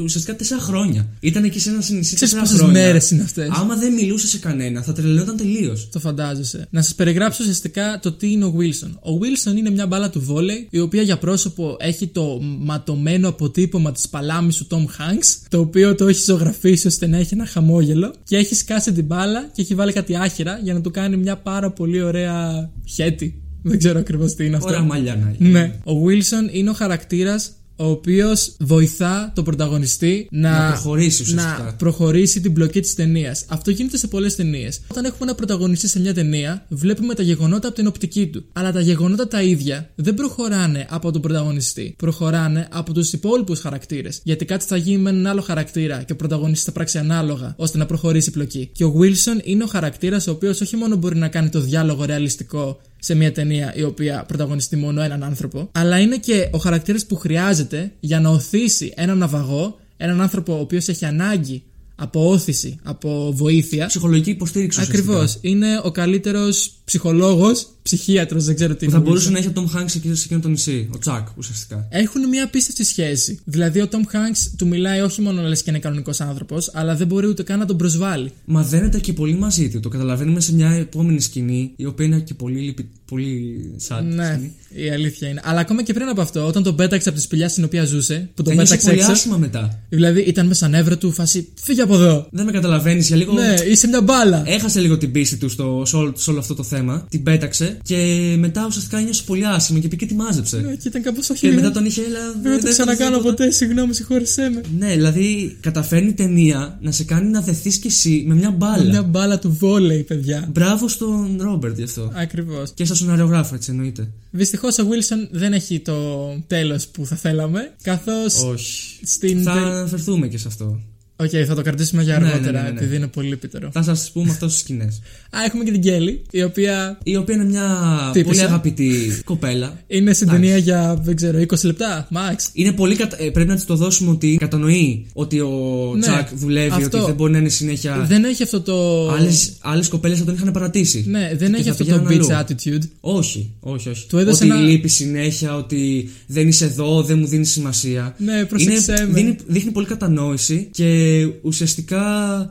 ουσιαστικά τέσσερα χρόνια. Ήταν εκεί σε ένα νησί Ξέρεις τέσσερα πόσες χρόνια. μέρες είναι αυτές; Άμα δεν μιλούσε σε κανένα, θα τρελαινόταν τελείως. Το φαντάζεσαι. Να σας περιγράψω ουσιαστικά το τι είναι ο Wilson. Ο Wilson είναι μια μπάλα του βόλεϊ, η οποία για πρόσωπο έχει το ματωμένο αποτύπωμα της παλάμης του Tom Hanks, το οποίο το έχει ζωγραφίσει ώστε να έχει ένα χαμόγελο, και έχει σκάσει την μπάλα και έχει βάλει κάτι άχυρα για να του κάνει μια πάρα πολύ ωραία χέτη. Δεν ξέρω ακριβώς τι είναι αυτό. Ωραία μαλλιά να έχει. Ναι. Ο Wilson είναι ο χαρακτήρας ο οποίος βοηθά τον πρωταγωνιστή να, Να προχωρήσει ουσιαστικά. να προχωρήσει την πλοκή της ταινίας. Αυτό γίνεται σε πολλές ταινίες. Όταν έχουμε ένα πρωταγωνιστή σε μια ταινία, βλέπουμε τα γεγονότα από την οπτική του. Αλλά τα γεγονότα τα ίδια δεν προχωράνε από τον πρωταγωνιστή. Προχωράνε από τους υπόλοιπους χαρακτήρες. Γιατί κάτι θα γίνει με έναν άλλο χαρακτήρα και ο πρωταγωνιστής θα πράξει ανάλογα ώστε να προχωρήσει η πλοκή. Και ο Wilson είναι ο χαρακτήρας ο οποίος όχι μόνο μπορεί να κάνει το διάλογο ρεαλιστικό σε μια ταινία η οποία πρωταγωνιστεί μόνο έναν άνθρωπο, αλλά είναι και ο χαρακτήρας που χρειάζεται για να οθήσει έναν ναυαγό, έναν άνθρωπο ο οποίος έχει ανάγκη από όθηση, από βοήθεια. Ψυχολογική υποστήριξη ουσιαστικά. Ακριβώς. Είναι ο καλύτερος ψυχολόγος, ψυχίατρος, δεν ξέρω τι Που είναι. θα ο μπορούσε Wilson. να έχει ο Tom Hanks εκεί σε εκείνο το νησί. Ο Τσακ ουσιαστικά. Έχουν μια απίστευτη σχέση. Δηλαδή, ο Tom Hanks του μιλάει όχι μόνο λες και είναι κανονικός άνθρωπος, αλλά δεν μπορεί ούτε καν να τον προσβάλλει. Μα δένεται και πολύ μαζί του. Το καταλαβαίνουμε σε μια επόμενη σκηνή, η οποία είναι και πολύ, λυπη... πολύ sad Ναι, σκηνή. η αλήθεια είναι. Αλλά ακόμα και πριν από αυτό, όταν τον πέταξε από τη σπηλιά στην οποία ζούσε, που τον Ένιωσε πέταξε πολύ έξω. άσχημα μετά. Δηλαδή, ήταν μέσα νεύρα του, φάση φύγε από εδώ. Δεν με καταλαβαίνεις για λίγο. Ναι, είσαι μια μπάλα. Έχασε λίγο την πίστη του στο, σε, όλο, σε όλο αυτό το θέμα. Την πέταξε και μετά ουσιαστικά νιώσε πολύ άσχημα και πήγε και τη μάζεψε. Ναι, και ήταν κάπως όχι. Και ρε. μετά τον είχε, έλα. Δεν θα το ξανακάνω τίποτα. ποτέ, συγγνώμη, συγχώρεσέ με. Ναι, δηλαδή καταφέρνει η ταινία να σε κάνει να δεθείς κι εσύ με μια μπάλα. Μια μπάλα του βόλεϊ, παιδιά. Μπράβο στον Ρόμπερτ γι' αυτό. Ακριβώς. Και στον σεναριογράφο, έτσι εννοείται. Δυστυχώς ο Wilson δεν έχει το τέλος που θα θέλαμε. Καθώς Όχι. στην. Θα τε- αναφερθούμε και σε αυτό. Οκ, θα το κρατήσουμε για Ναι, ναι, αργότερα, ναι, ναι, ναι. επειδή είναι πολύ λυπητερό. Θα σας πούμε αυτό στις σκηνές. Α, έχουμε και την Kelly, η οποία Η οποία είναι μια Τύπησα. πολύ αγαπητή κοπέλα. είναι στην Εντάξει. ταινία για, δεν ξέρω, 20 λεπτά, max. Είναι πολύ κατα... ε, Πρέπει να της το δώσουμε ότι κατανοεί ότι ο Ναι, Chuck δουλεύει, αυτό. ότι δεν μπορεί να είναι συνέχεια. Δεν έχει αυτό το. Άλλες, άλλες κοπέλες θα τον είχαν παρατήσει. Ναι, δεν Και έχει θα αυτό το πηγαίναν bitch αλλού. attitude. Όχι, όχι, όχι. Του έδωσε ότι ένα- λείπει συνέχεια, ότι δεν είσαι εδώ, δεν μου δίνεις σημασία. Ναι, πρόσεξέ Είναι, με. δίνει, δείχνει πολύ κατανόηση και ουσιαστικά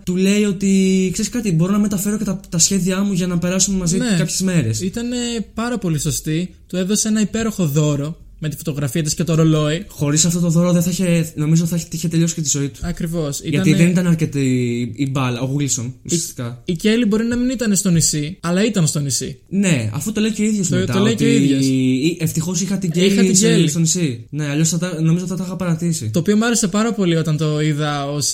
του λέει ότι ξέρεις κάτι, μπορώ να μεταφέρω και τα, τα σχέδιά μου για να περάσουμε μαζί Ναι. κάποιες μέρες. Ήταν πάρα πολύ σωστή. Του έδωσε ένα υπέροχο δώρο. Με τη φωτογραφία της και το ρολόι. Χωρίς αυτό το δώρο δεν θα είχε, νομίζω θα είχε τελειώσει και τη ζωή του. Ακριβώς. Γιατί δεν ήταν αρκετή η μπάλα, ο Wilson ουσιαστικά. Η Κέλλη μπορεί να μην ήταν στο νησί, αλλά ήταν στο νησί. Ναι, αφού το λέει και ο ίδιος Το- μετά. το λέει και ο ίδιος. Ευτυχώς είχα την Είχα την Κέλλη σε- Κέλλη. στο νησί. Ναι, αλλιώς νομίζω θα τα είχα παρατήσει. Το οποίο μου άρεσε πάρα πολύ όταν το είδα ως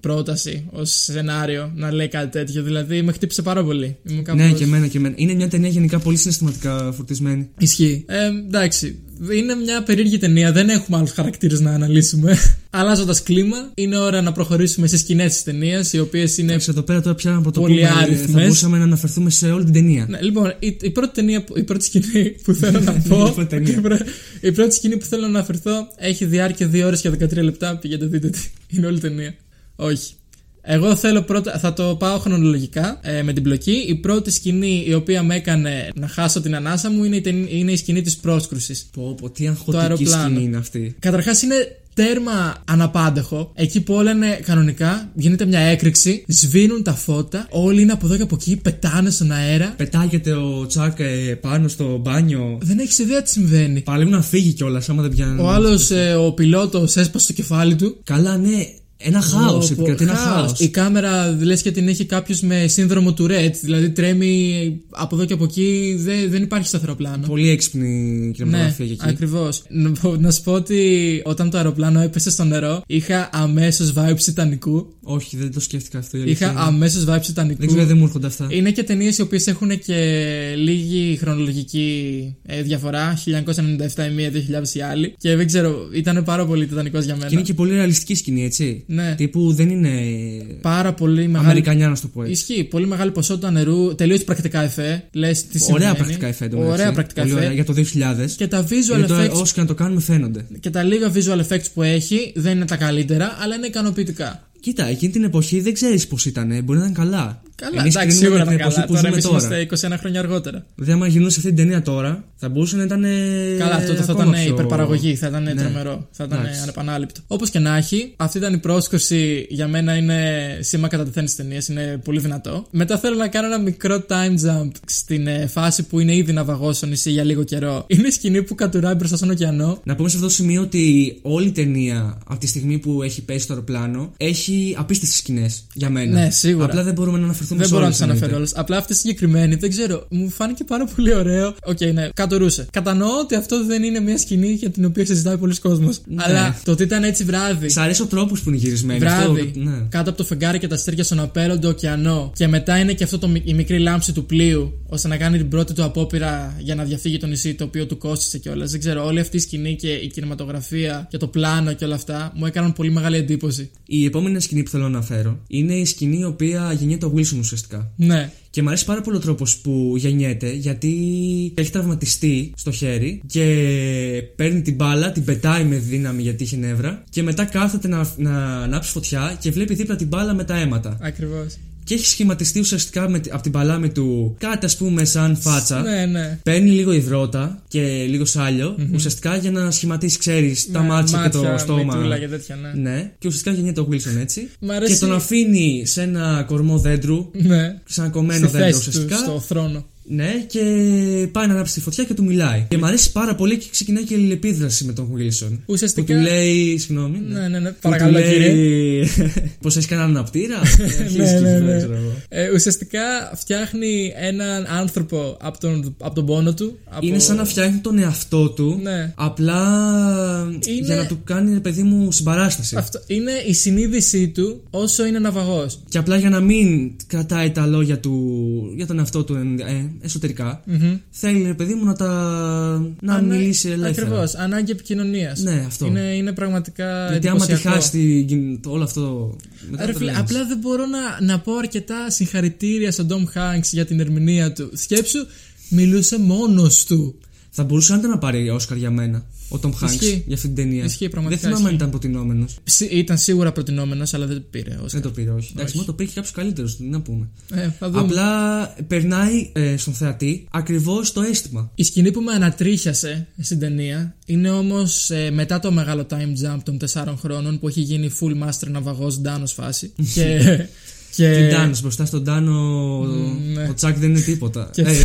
πρόταση, ως σενάριο να λέει κάτι τέτοιο. Δηλαδή με χτύπησε πάρα πολύ. Ήμουν κάπως... Ναι, και εμένα και εμένα. Είναι μια ταινία γενικά πολύ συναισθηματικά φορτισμένη. Ισχύει. Ε, εντάξει. Είναι μια περίεργη ταινία. Δεν έχουμε άλλους χαρακτήρες να αναλύσουμε. Αλλάζοντας κλίμα, είναι ώρα να προχωρήσουμε σε σκηνές της ταινίας, οι οποίες είναι. Εντάξει, εδώ πέρα τώρα πια να το πούμε. Πολυάριθμες. Θα μπορούσαμε να αναφερθούμε σε όλη την ταινία. Ναι, λοιπόν, η, η πρώτη ταινία, που- η πρώτη σκηνή που θέλω να πω. Η πρώτη ταινία. η, πρω- η πρώτη σκηνή που θέλω να αναφερθώ έχει διάρκεια 2 ώρες και 13 λεπτά. Πηγαίνετε δείτε τι. Είναι όλη η ταινία. Όχι. Εγώ θέλω πρώτα, θα το πάω χρονολογικά ε, με την πλοκή. Η πρώτη σκηνή η οποία με έκανε να χάσω την ανάσα μου είναι η, ταινί- είναι η σκηνή της πρόσκρουσης. Πω, πω, τι αγχωτική αεροπλάνο. σκηνή είναι αυτή. Καταρχάς είναι τέρμα αναπάντεχο. Εκεί που όλα είναι κανονικά, γίνεται μια έκρηξη, σβήνουν τα φώτα, όλοι είναι από εδώ και από εκεί, πετάνε στον αέρα. Πετάγεται ο Τσάκ ε, πάνω στο μπάνιο. Δεν έχεις ιδέα τι συμβαίνει. Παραλίγο να φύγει κιόλας, άμα δεν πιάνει. Ο άλλος, ο πιλότος, έσπασε το κεφάλι του. Καλά, ναι. Ένα χάος. Πω, πω, Επικρατεί ένα χάος. χάος. Η κάμερα λες και την έχει κάποιος με σύνδρομο του Ρετ. Δηλαδή τρέμει από εδώ και από εκεί, δεν, δεν υπάρχει σταθερό πλάνο. Πολύ έξυπνη Ναι, κινηματογραφία για εκεί. ακριβώς. Να, πω- να σου πω ότι όταν το αεροπλάνο έπεσε στο νερό, είχα αμέσως vibes Τιτανικού. Όχι, δεν το σκέφτηκα αυτό. η αλήθεια Είχα είναι. αμέσως vibes Τιτανικού. Δεν ξέρω, δεν μου έρχονται αυτά. Είναι και ταινίες οι οποίες έχουν και λίγη χρονολογική ε, διαφορά. 1997 η μία, 2000 η άλλη. Και δεν ξέρω, ήταν πάρα πολύ τιτανικός για μένα. Και είναι και πολύ ρεαλιστική σκηνή, έτσι. Ναι. Τύπου δεν είναι. Πάρα πολύ μεγάλη. Αμερικανιά, να σου το πω έτσι. Ισχύει. Πολύ μεγάλη ποσότητα νερού. Τελείω πρακτικά εφέ. Λες τι συμβαίνει. Ωραία πρακτικά εφέ εντωμεταξύ. Ωραία πρακτικά Πολύ εφέ. ωραία, για το 2000. Και τα visual Γιατί τώρα, effects όσο και να το κάνουμε, φαίνονται. και τα λίγα visual effects που έχει δεν είναι τα καλύτερα, αλλά είναι ικανοποιητικά. Κοίτα, εκείνη την εποχή δεν ξέρεις πώς ήταν. Μπορεί να ήταν καλά. Καλά, Εμείς εντάξει, κρίνουμε σίγουρα την ήταν εποχή καλά. που Τώρα ζούμε εμείς τώρα. είμαστε 21 χρόνια αργότερα. Δηλαδή, άμα γινούσε αυτή την ταινία τώρα, θα μπορούσε να ήταν. Καλά, αυτό θα ακόμα ήταν πιο- υπερπαραγωγή, θα ήταν Ναι. τρομερό, θα ήταν Εντάξει. ανεπανάληπτο. Όπως και να έχει, αυτή ήταν η πρόσκρουση για μένα είναι σήμα κατατεθέν της ταινίας, είναι πολύ δυνατό. Μετά θέλω να κάνω ένα μικρό time jump στην ε, φάση που είναι ήδη ναυαγός στο νησί για λίγο καιρό. Είναι η σκηνή που κατουράει μπροστά στον ωκεανό. Να πούμε σε αυτό το σημείο ότι όλη η ταινία από τη στιγμή που έχει πέσει το αεροπλάνο έχει απίστευτες σκηνές για μένα. Ναι, σίγουρα. Απλά δεν μπορούμε να αναφερθούμε Δεν σε μπορώ να όλες, τι αναφέρω εννοείται. όλες. Απλά αυτή η συγκεκριμένη, δεν ξέρω, μου φάνηκε πάρα πολύ ωραίο. Οκ, ναι, κατουρούσε. Κατανοώ ότι αυτό δεν είναι μια σκηνή για την οποία συζητάει πολύς κόσμος. Ναι. Αλλά το ότι ήταν έτσι βράδυ. Σ' αρέσει ο τρόπος που είναι γυρισμένη. Βράδυ, Αυτό, ναι. κάτω από το φεγγάρι και τα αστέρια στον απέραντο ωκεανό. Και μετά είναι και αυτό το, μι- η μικρή λάμψη του πλοίου, ώστε να κάνει την πρώτη του απόπειρα για να διαφύγει το νησί, το οποίο του κόστησε κιόλας. Δεν ξέρω, όλη αυτή η σκηνή και η κινηματογραφία και το πλάνο και όλα αυτά μου έκαναν πολύ μεγάλη εντύπωση. Η επόμενη σκηνή που θέλω να αναφέρω είναι η σκηνή η οποία γεννιέται ο Wilson ουσιαστικά. Ναι. Και μου αρέσει πάρα πολύ ο τρόπος που γεννιέται γιατί έχει τραυματιστεί στο χέρι και παίρνει την μπάλα, την πετάει με δύναμη γιατί είχε νεύρα και μετά κάθεται να, να ανάψει φωτιά και βλέπει δίπλα την μπάλα με τα αίματα. Ακριβώς. Και έχει σχηματιστεί ουσιαστικά με, από την παλάμη του κάτι ας πούμε σαν φάτσα. Ναι, ναι. Παίρνει λίγο υδρότα και λίγο σάλιο, ουσιαστικά για να σχηματίσει, ξέρεις, τα Ναι, μάτια, και το στόμα. μυτούλα και τέτοια, ναι. Ναι, και ουσιαστικά γεννιέται ο Wilson έτσι. Μ' αρέσει- Και τον αφήνει σε ένα κορμό δέντρου, Ναι. σε ένα κομμένο Στη δέντρο θέση του, ουσιαστικά. στο θρόνο. Ναι, και πάει να ανάψει τη φωτιά και του μιλάει. Και μου αρέσει πάρα πολύ και ξεκινάει και η αλληλεπίδραση με τον Wilson. Ουσιαστικά- Που του λέει. Συγγνώμη. Ναι, ναι, ναι. Που Παρακαλώ, του λέει, κύριε. Πώς έχεις κανέναν αναπτήρα; Αρχίζει ναι, και ναι, γυρνάει, ναι. ξέρω εγώ. Ε, ουσιαστικά φτιάχνει έναν άνθρωπο από τον, από τον πόνο του. Από... Είναι σαν να φτιάχνει τον εαυτό του. Ναι. Απλά Είναι- για να του κάνει ρε παιδί μου συμπαράσταση. Αυτό είναι η συνείδησή του όσο είναι ναυαγός. Και απλά για να μην κρατάει τα λόγια του για τον εαυτό του ε, εσωτερικά, θέλει ρε παιδί μου να τα. να μιλήσει ελεύθερα. Ακριβώς. Ανάγκη επικοινωνίας. Ναι, αυτό. Είναι, είναι πραγματικά. Γιατί άμα τη εντυπωσιακό. χάσει την- το- όλο αυτό. Μετά Ρε το φίλε, λες. απλά δεν μπορώ να, να πω αρκετά συγχαρητήρια στον Tom Hanks για την ερμηνεία του. Σκέψου, μιλούσε μόνος του. Θα μπορούσε άντε να πάρει Όσκαρ για μένα ο Τόμ Χάγκ Ισχύει. για αυτή την ταινία. Ισχύει, πραγματικά Δεν θυμάμαι αν ισχύει. ήταν προτινόμενος. Ψ- Ήταν σίγουρα προτινόμενος, αλλά δεν πήρε. Όσκαρ. Δεν το πήρε, όχι. Εντάξει, μόνο το πήρε κάποιος καλύτερος, τι να πούμε. Ε, θα δούμε. Απλά περνάει ε, στον θεατή ακριβώς το αίσθημα. Η σκηνή που με ανατρίχιασε στην ταινία είναι όμως μετά το μεγάλο time jump των 4 χρόνων που έχει γίνει full master ναυαγός Ντάνο φάση. και. και... Την Ντάνος μπροστά στον Ντάνο. ναι. Ο Τσάκ δεν είναι τίποτα. Και- Ε,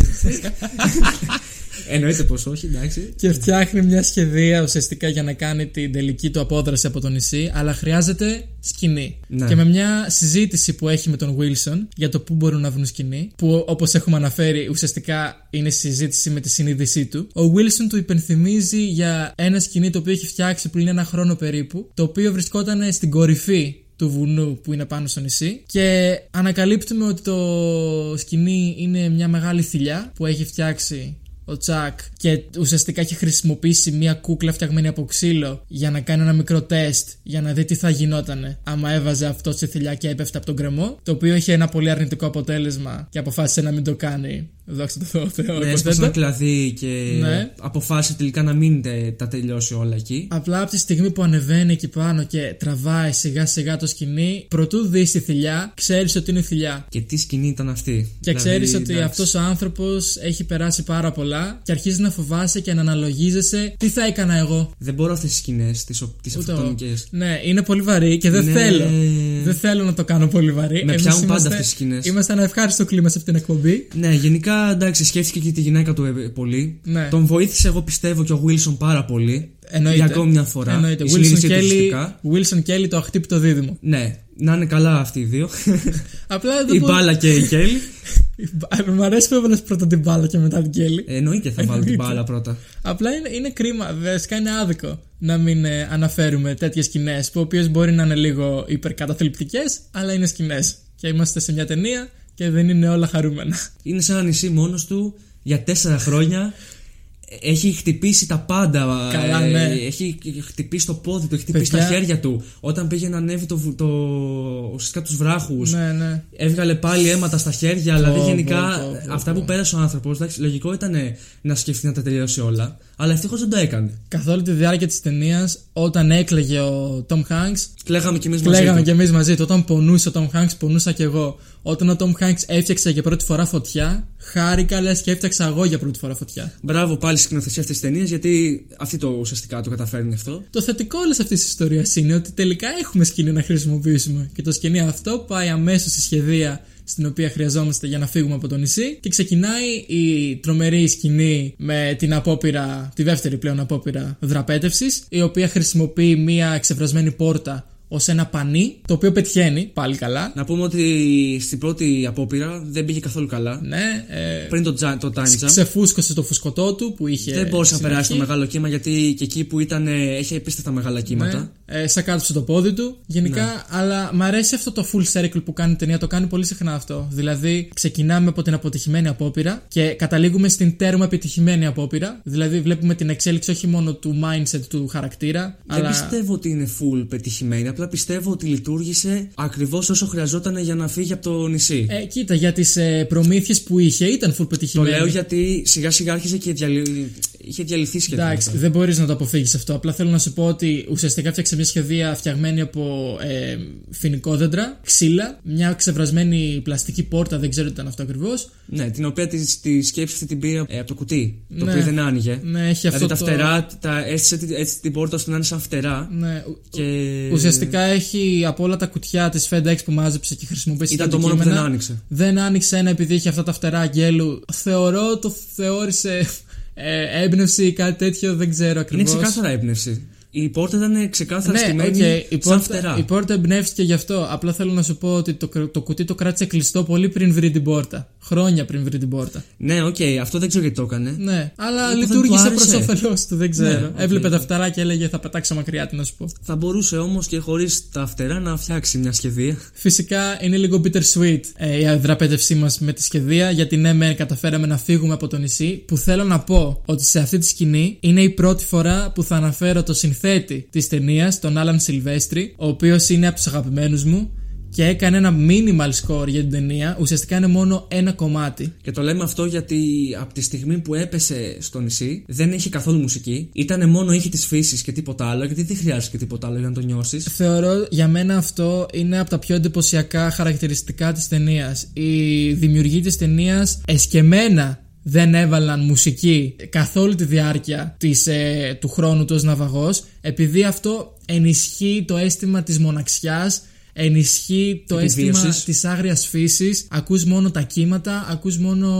Εννοείται πως όχι, εντάξει. και φτιάχνει μια σχεδία ουσιαστικά για να κάνει την τελική του απόδραση από το νησί, αλλά χρειάζεται σκηνή. Ναι. Και με μια συζήτηση που έχει με τον Wilson για το πού μπορούν να βρουν σκηνή, που όπως έχουμε αναφέρει ουσιαστικά είναι συζήτηση με τη συνείδησή του, ο Wilson του υπενθυμίζει για ένα σκηνή το οποίο έχει φτιάξει πριν ένα χρόνο περίπου, το οποίο βρισκόταν στην κορυφή του βουνού που είναι πάνω στο νησί και ανακαλύπτουμε ότι το σκηνή είναι μια μεγάλη θηλιά που έχει φτιάξει ο Τσακ και ουσιαστικά έχει χρησιμοποιήσει μια κούκλα φτιαγμένη από ξύλο για να κάνει ένα μικρό τεστ για να δει τι θα γινότανε άμα έβαζε αυτό στη θηλιά και έπεφτε από τον κρεμό. Το οποίο είχε ένα πολύ αρνητικό αποτέλεσμα και αποφάσισε να μην το κάνει. Δόξα τω Θεώ, Θεό, Ναι, υποθέτω. έσπασε ένα κλαδί και Ναι. αποφάσισε τελικά να μην τε- τα τελειώσει όλα εκεί. Απλά από τη στιγμή που ανεβαίνει εκεί πάνω και τραβάει σιγά σιγά το σκηνή, προτού δεις τη θηλιά, ξέρεις ότι είναι θηλιά. Και τι σκηνή ήταν αυτή; Και Δηλαδή, ξέρεις ότι εντάξει. αυτός ο άνθρωπος έχει περάσει πάρα πολλά και αρχίζει να φοβάσαι και να αναλογίζεσαι τι θα έκανα εγώ. Δεν μπορώ αυτές τις σκηνές, τις Ούτε εγώ. αυτοκτονικές. Ναι, είναι πολύ βαρύ και δεν Ναι. θέλω. Δεν θέλω να το κάνω πολύ βαρύ. Με Εμείς πιάνουν πάντα είμαστε- αυτές τις σκηνές. Είμαστε ένα ευχάριστο κλίμα σε αυτήν την εκπομπή. Ναι, γενικά εντάξει, σκέφτηκε και τη γυναίκα του ε, πολύ. Ναι. Τον βοήθησε, εγώ πιστεύω, και ο Wilson πάρα πολύ. Εννοείται. Για ακόμη μια φορά. Εννοείται. Η Wilson συνείδησή του Kelly, ουσιαστικά. Wilson Kelly το αχτύπητο δίδυμο. Ναι, να είναι καλά αυτοί οι δύο. Απλά δεν η μπορώ- μπάλα και η Kelly. Η μπα- Μ' αρέσει που έβαλε πρώτα την μπάλα και μετά την Kelly. Ε, Εννοείται θα βάλω την Εννοείται. μπάλα πρώτα. Απλά είναι, είναι κρίμα, βασικά είναι άδικο να μην ε, αναφέρουμε τέτοιες σκηνές που οποίε μπορεί να είναι λίγο υπερκαταθλιπτικές, αλλά είναι σκηνές. Και είμαστε σε μια ταινία και δεν είναι όλα χαρούμενα. Είναι σε ένα νησί μόνος του για τέσσερα χρόνια. Έχει χτυπήσει τα πάντα. Καλά, ε, ναι. Έχει χτυπήσει το πόδι του, έχει χτυπήσει Παιδιά. τα χέρια του. Όταν πήγε να ανέβει το, βου- το, ουσιαστικά τους βράχους. ναι, ναι. Έβγαλε πάλι αίματα στα χέρια. Δηλαδή, Πω, γενικά, πω, πω, πω, αυτά πω. που πέρασε ο άνθρωπος, λογικό ήταν να σκεφτεί να τα τελειώσει όλα. Αλλά ευτυχώς δεν το έκανε. Καθ' όλη τη διάρκεια της ταινίας, όταν έκλαιγε ο Tom Hanks, Κλαίγαμε κι εμείς μαζί. κλαίγαμε του. κι εμείς μαζί του. Όταν πονούσε ο Tom Hanks, πονούσα κι εγώ. Όταν ο Tom Hanks έφτιαξε για πρώτη φορά φωτιά, χάρηκα λες και έφτιαξα εγώ για πρώτη φορά φωτιά. Μπράβο πάλι σκηνοθεσία αυτής της ταινίας, γιατί αυτή το ουσιαστικά το καταφέρνει αυτό. Το θετικό όλης αυτής της ιστορίας είναι ότι τελικά έχουμε σκηνή να χρησιμοποιήσουμε. Και το σκηνή αυτό πάει αμέσως στη σχεδία στην οποία χρειαζόμαστε για να φύγουμε από το νησί. Και ξεκινάει η τρομερή σκηνή με την απόπειρα, τη δεύτερη πλέον απόπειρα δραπέτευσης, η οποία χρησιμοποιεί μία εξεφρασμένη πόρτα ως ένα πανί, το οποίο πετυχαίνει πάλι καλά. Να πούμε ότι στην πρώτη απόπειρα δεν πήγε καθόλου καλά. Ναι, ε, Πριν το, τζα- το time jump. ξεφούσκωσε το φουσκωτό του που είχε. Δεν μπορούσε να στην περάσει το αρχή. μεγάλο κύμα γιατί και εκεί που ήταν ε, έχει επίστευτα μεγάλα κύματα. Ναι, ε, σακάτωσε το πόδι του. Γενικά, Ναι. αλλά μ' αρέσει αυτό το full circle που κάνει η ταινία. Το κάνει πολύ συχνά αυτό. Δηλαδή, ξεκινάμε από την αποτυχημένη απόπειρα και καταλήγουμε στην τέρμα επιτυχημένη απόπειρα. Δηλαδή, βλέπουμε την εξέλιξη όχι μόνο του mindset του χαρακτήρα, Δεν αλλά. πιστεύω ότι είναι full πετυχημένη. Απλά πιστεύω ότι λειτουργήσε ακριβώς όσο χρειαζόταν για να φύγει από το νησί. Ε, κοίτα, για τις ε, προμήθειες που είχε ήταν full το πετυχημένη. λέω γιατί σιγά σιγά άρχισε και διαλυ... είχε διαλυθεί σχεδόν. Εντάξει, αυτό. δεν μπορείς να το αποφύγεις αυτό. Απλά θέλω να σου πω ότι ουσιαστικά φτιάξε μια σχεδία φτιαγμένη από ε, φοινικόδεντρα, ξύλα, μια ξεβρασμένη πλαστική πόρτα, δεν ξέρω τι ήταν αυτό ακριβώς. Ναι, την οποία τη, τη σκέψη αυτή την πήρε ε, από το κουτί. Το Ναι. οποίο δεν άνοιγε. Ναι, έχει δηλαδή αυτό τα το- φτερά, τα, έστησε τη- έτσι την πόρτα ώστε να είναι σαν φτερά. Ναι, ου- Και... Ουσιαστικά έχει από όλα τα κουτιά της FedEx που μάζεψε και χρησιμοποίησε Ήταν για το μόνο που δεν αντικείμενα, άνοιξε. Δεν άνοιξε ένα επειδή είχε αυτά τα φτερά αγγέλου. Θεωρώ το θεώρησε ε, έμπνευση ή κάτι τέτοιο, δεν ξέρω Είναι ακριβώς. ξεκάθαρα έμπνευση. Η πόρτα ήταν ξεκάθαρα Ναι, στημένη οκ, η, σαν πόρτα, φτερά. η πόρτα εμπνεύστηκε γι' αυτό. Απλά θέλω να σου πω ότι το, κρα- το κουτί το κράτησε κλειστό πολύ πριν βρει την πόρτα. Χρόνια πριν βρει την πόρτα. Ναι, οκ, αυτό δεν ξέρω γιατί το έκανε. Ναι, αλλά Μήπως δεν λειτούργησε του προς άρεσε. όφελός του, δεν ξέρω. Ναι, οκ. Έβλεπε τα φτερά και έλεγε Θα πετάξω μακριά, τι να σου πω. Θα μπορούσε όμως και χωρίς τα φτερά να φτιάξει μια σχεδία. Φυσικά είναι λίγο bittersweet ε, η αδραπέτευσή μας με τη σχεδία, γιατί ναι, μεν καταφέραμε να φύγουμε από το νησί. Που θέλω να πω ότι σε αυτή τη σκηνή είναι η πρώτη φορά που θα αναφέρω το συνθέτη της ταινίας, τον Άλαν Σιλβέστρη, ο οποίος είναι από τους αγαπημένους μου και έκανε ένα minimal score για την ταινία. Ουσιαστικά είναι μόνο ένα κομμάτι. Και το λέμε αυτό γιατί από τη στιγμή που έπεσε στο νησί δεν είχε καθόλου μουσική. Ήταν μόνο ήχη τη φύση και τίποτα άλλο, γιατί δεν χρειάζεται και τίποτα άλλο για να το νιώσεις. Θεωρώ για μένα αυτό είναι από τα πιο εντυπωσιακά χαρακτηριστικά της ταινίας. Οι δημιουργοί της ταινίας εσκεμένα δεν έβαλαν μουσική καθ' όλη τη διάρκεια της, ε, του χρόνου του ως ναυαγός επειδή αυτό ενισχύει το αίσθημα της μοναξιάς ενισχύει το αίσθημα Επιβίωσης. της άγριας φύσης. Ακούς μόνο τα κύματα, ακούς μόνο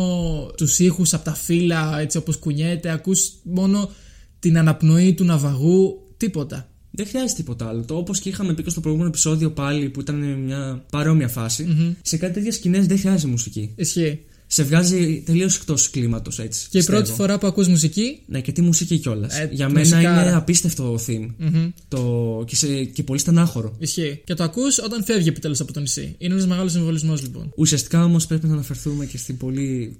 τους ήχους από τα φύλλα έτσι όπως κουνιέται, ακούς μόνο την αναπνοή του ναυαγού, τίποτα. Δεν χρειάζεται τίποτα άλλο. Το όπως και είχαμε πει και στο προηγούμενο επεισόδιο πάλι που ήταν μια παρόμοια φάση, σε κάτι τέτοιες σκηνές δεν χρειάζεται μουσική. Ισχύει. Σε βγάζει τελείως εκτός κλίματος έτσι. Και η πιστεύω. πρώτη φορά που ακούς μουσική, Ναι, και τι μουσική κιόλας. Ε, Για μένα μουσικάρα. είναι απίστευτο theme. Το... Και, σε... και πολύ στενάχωρο. ισχύει. Και το ακούς όταν φεύγει επιτέλους από το νησί. Είναι ένας μεγάλος συμβολισμός λοιπόν. Ουσιαστικά όμως πρέπει να αναφερθούμε και στην πολύ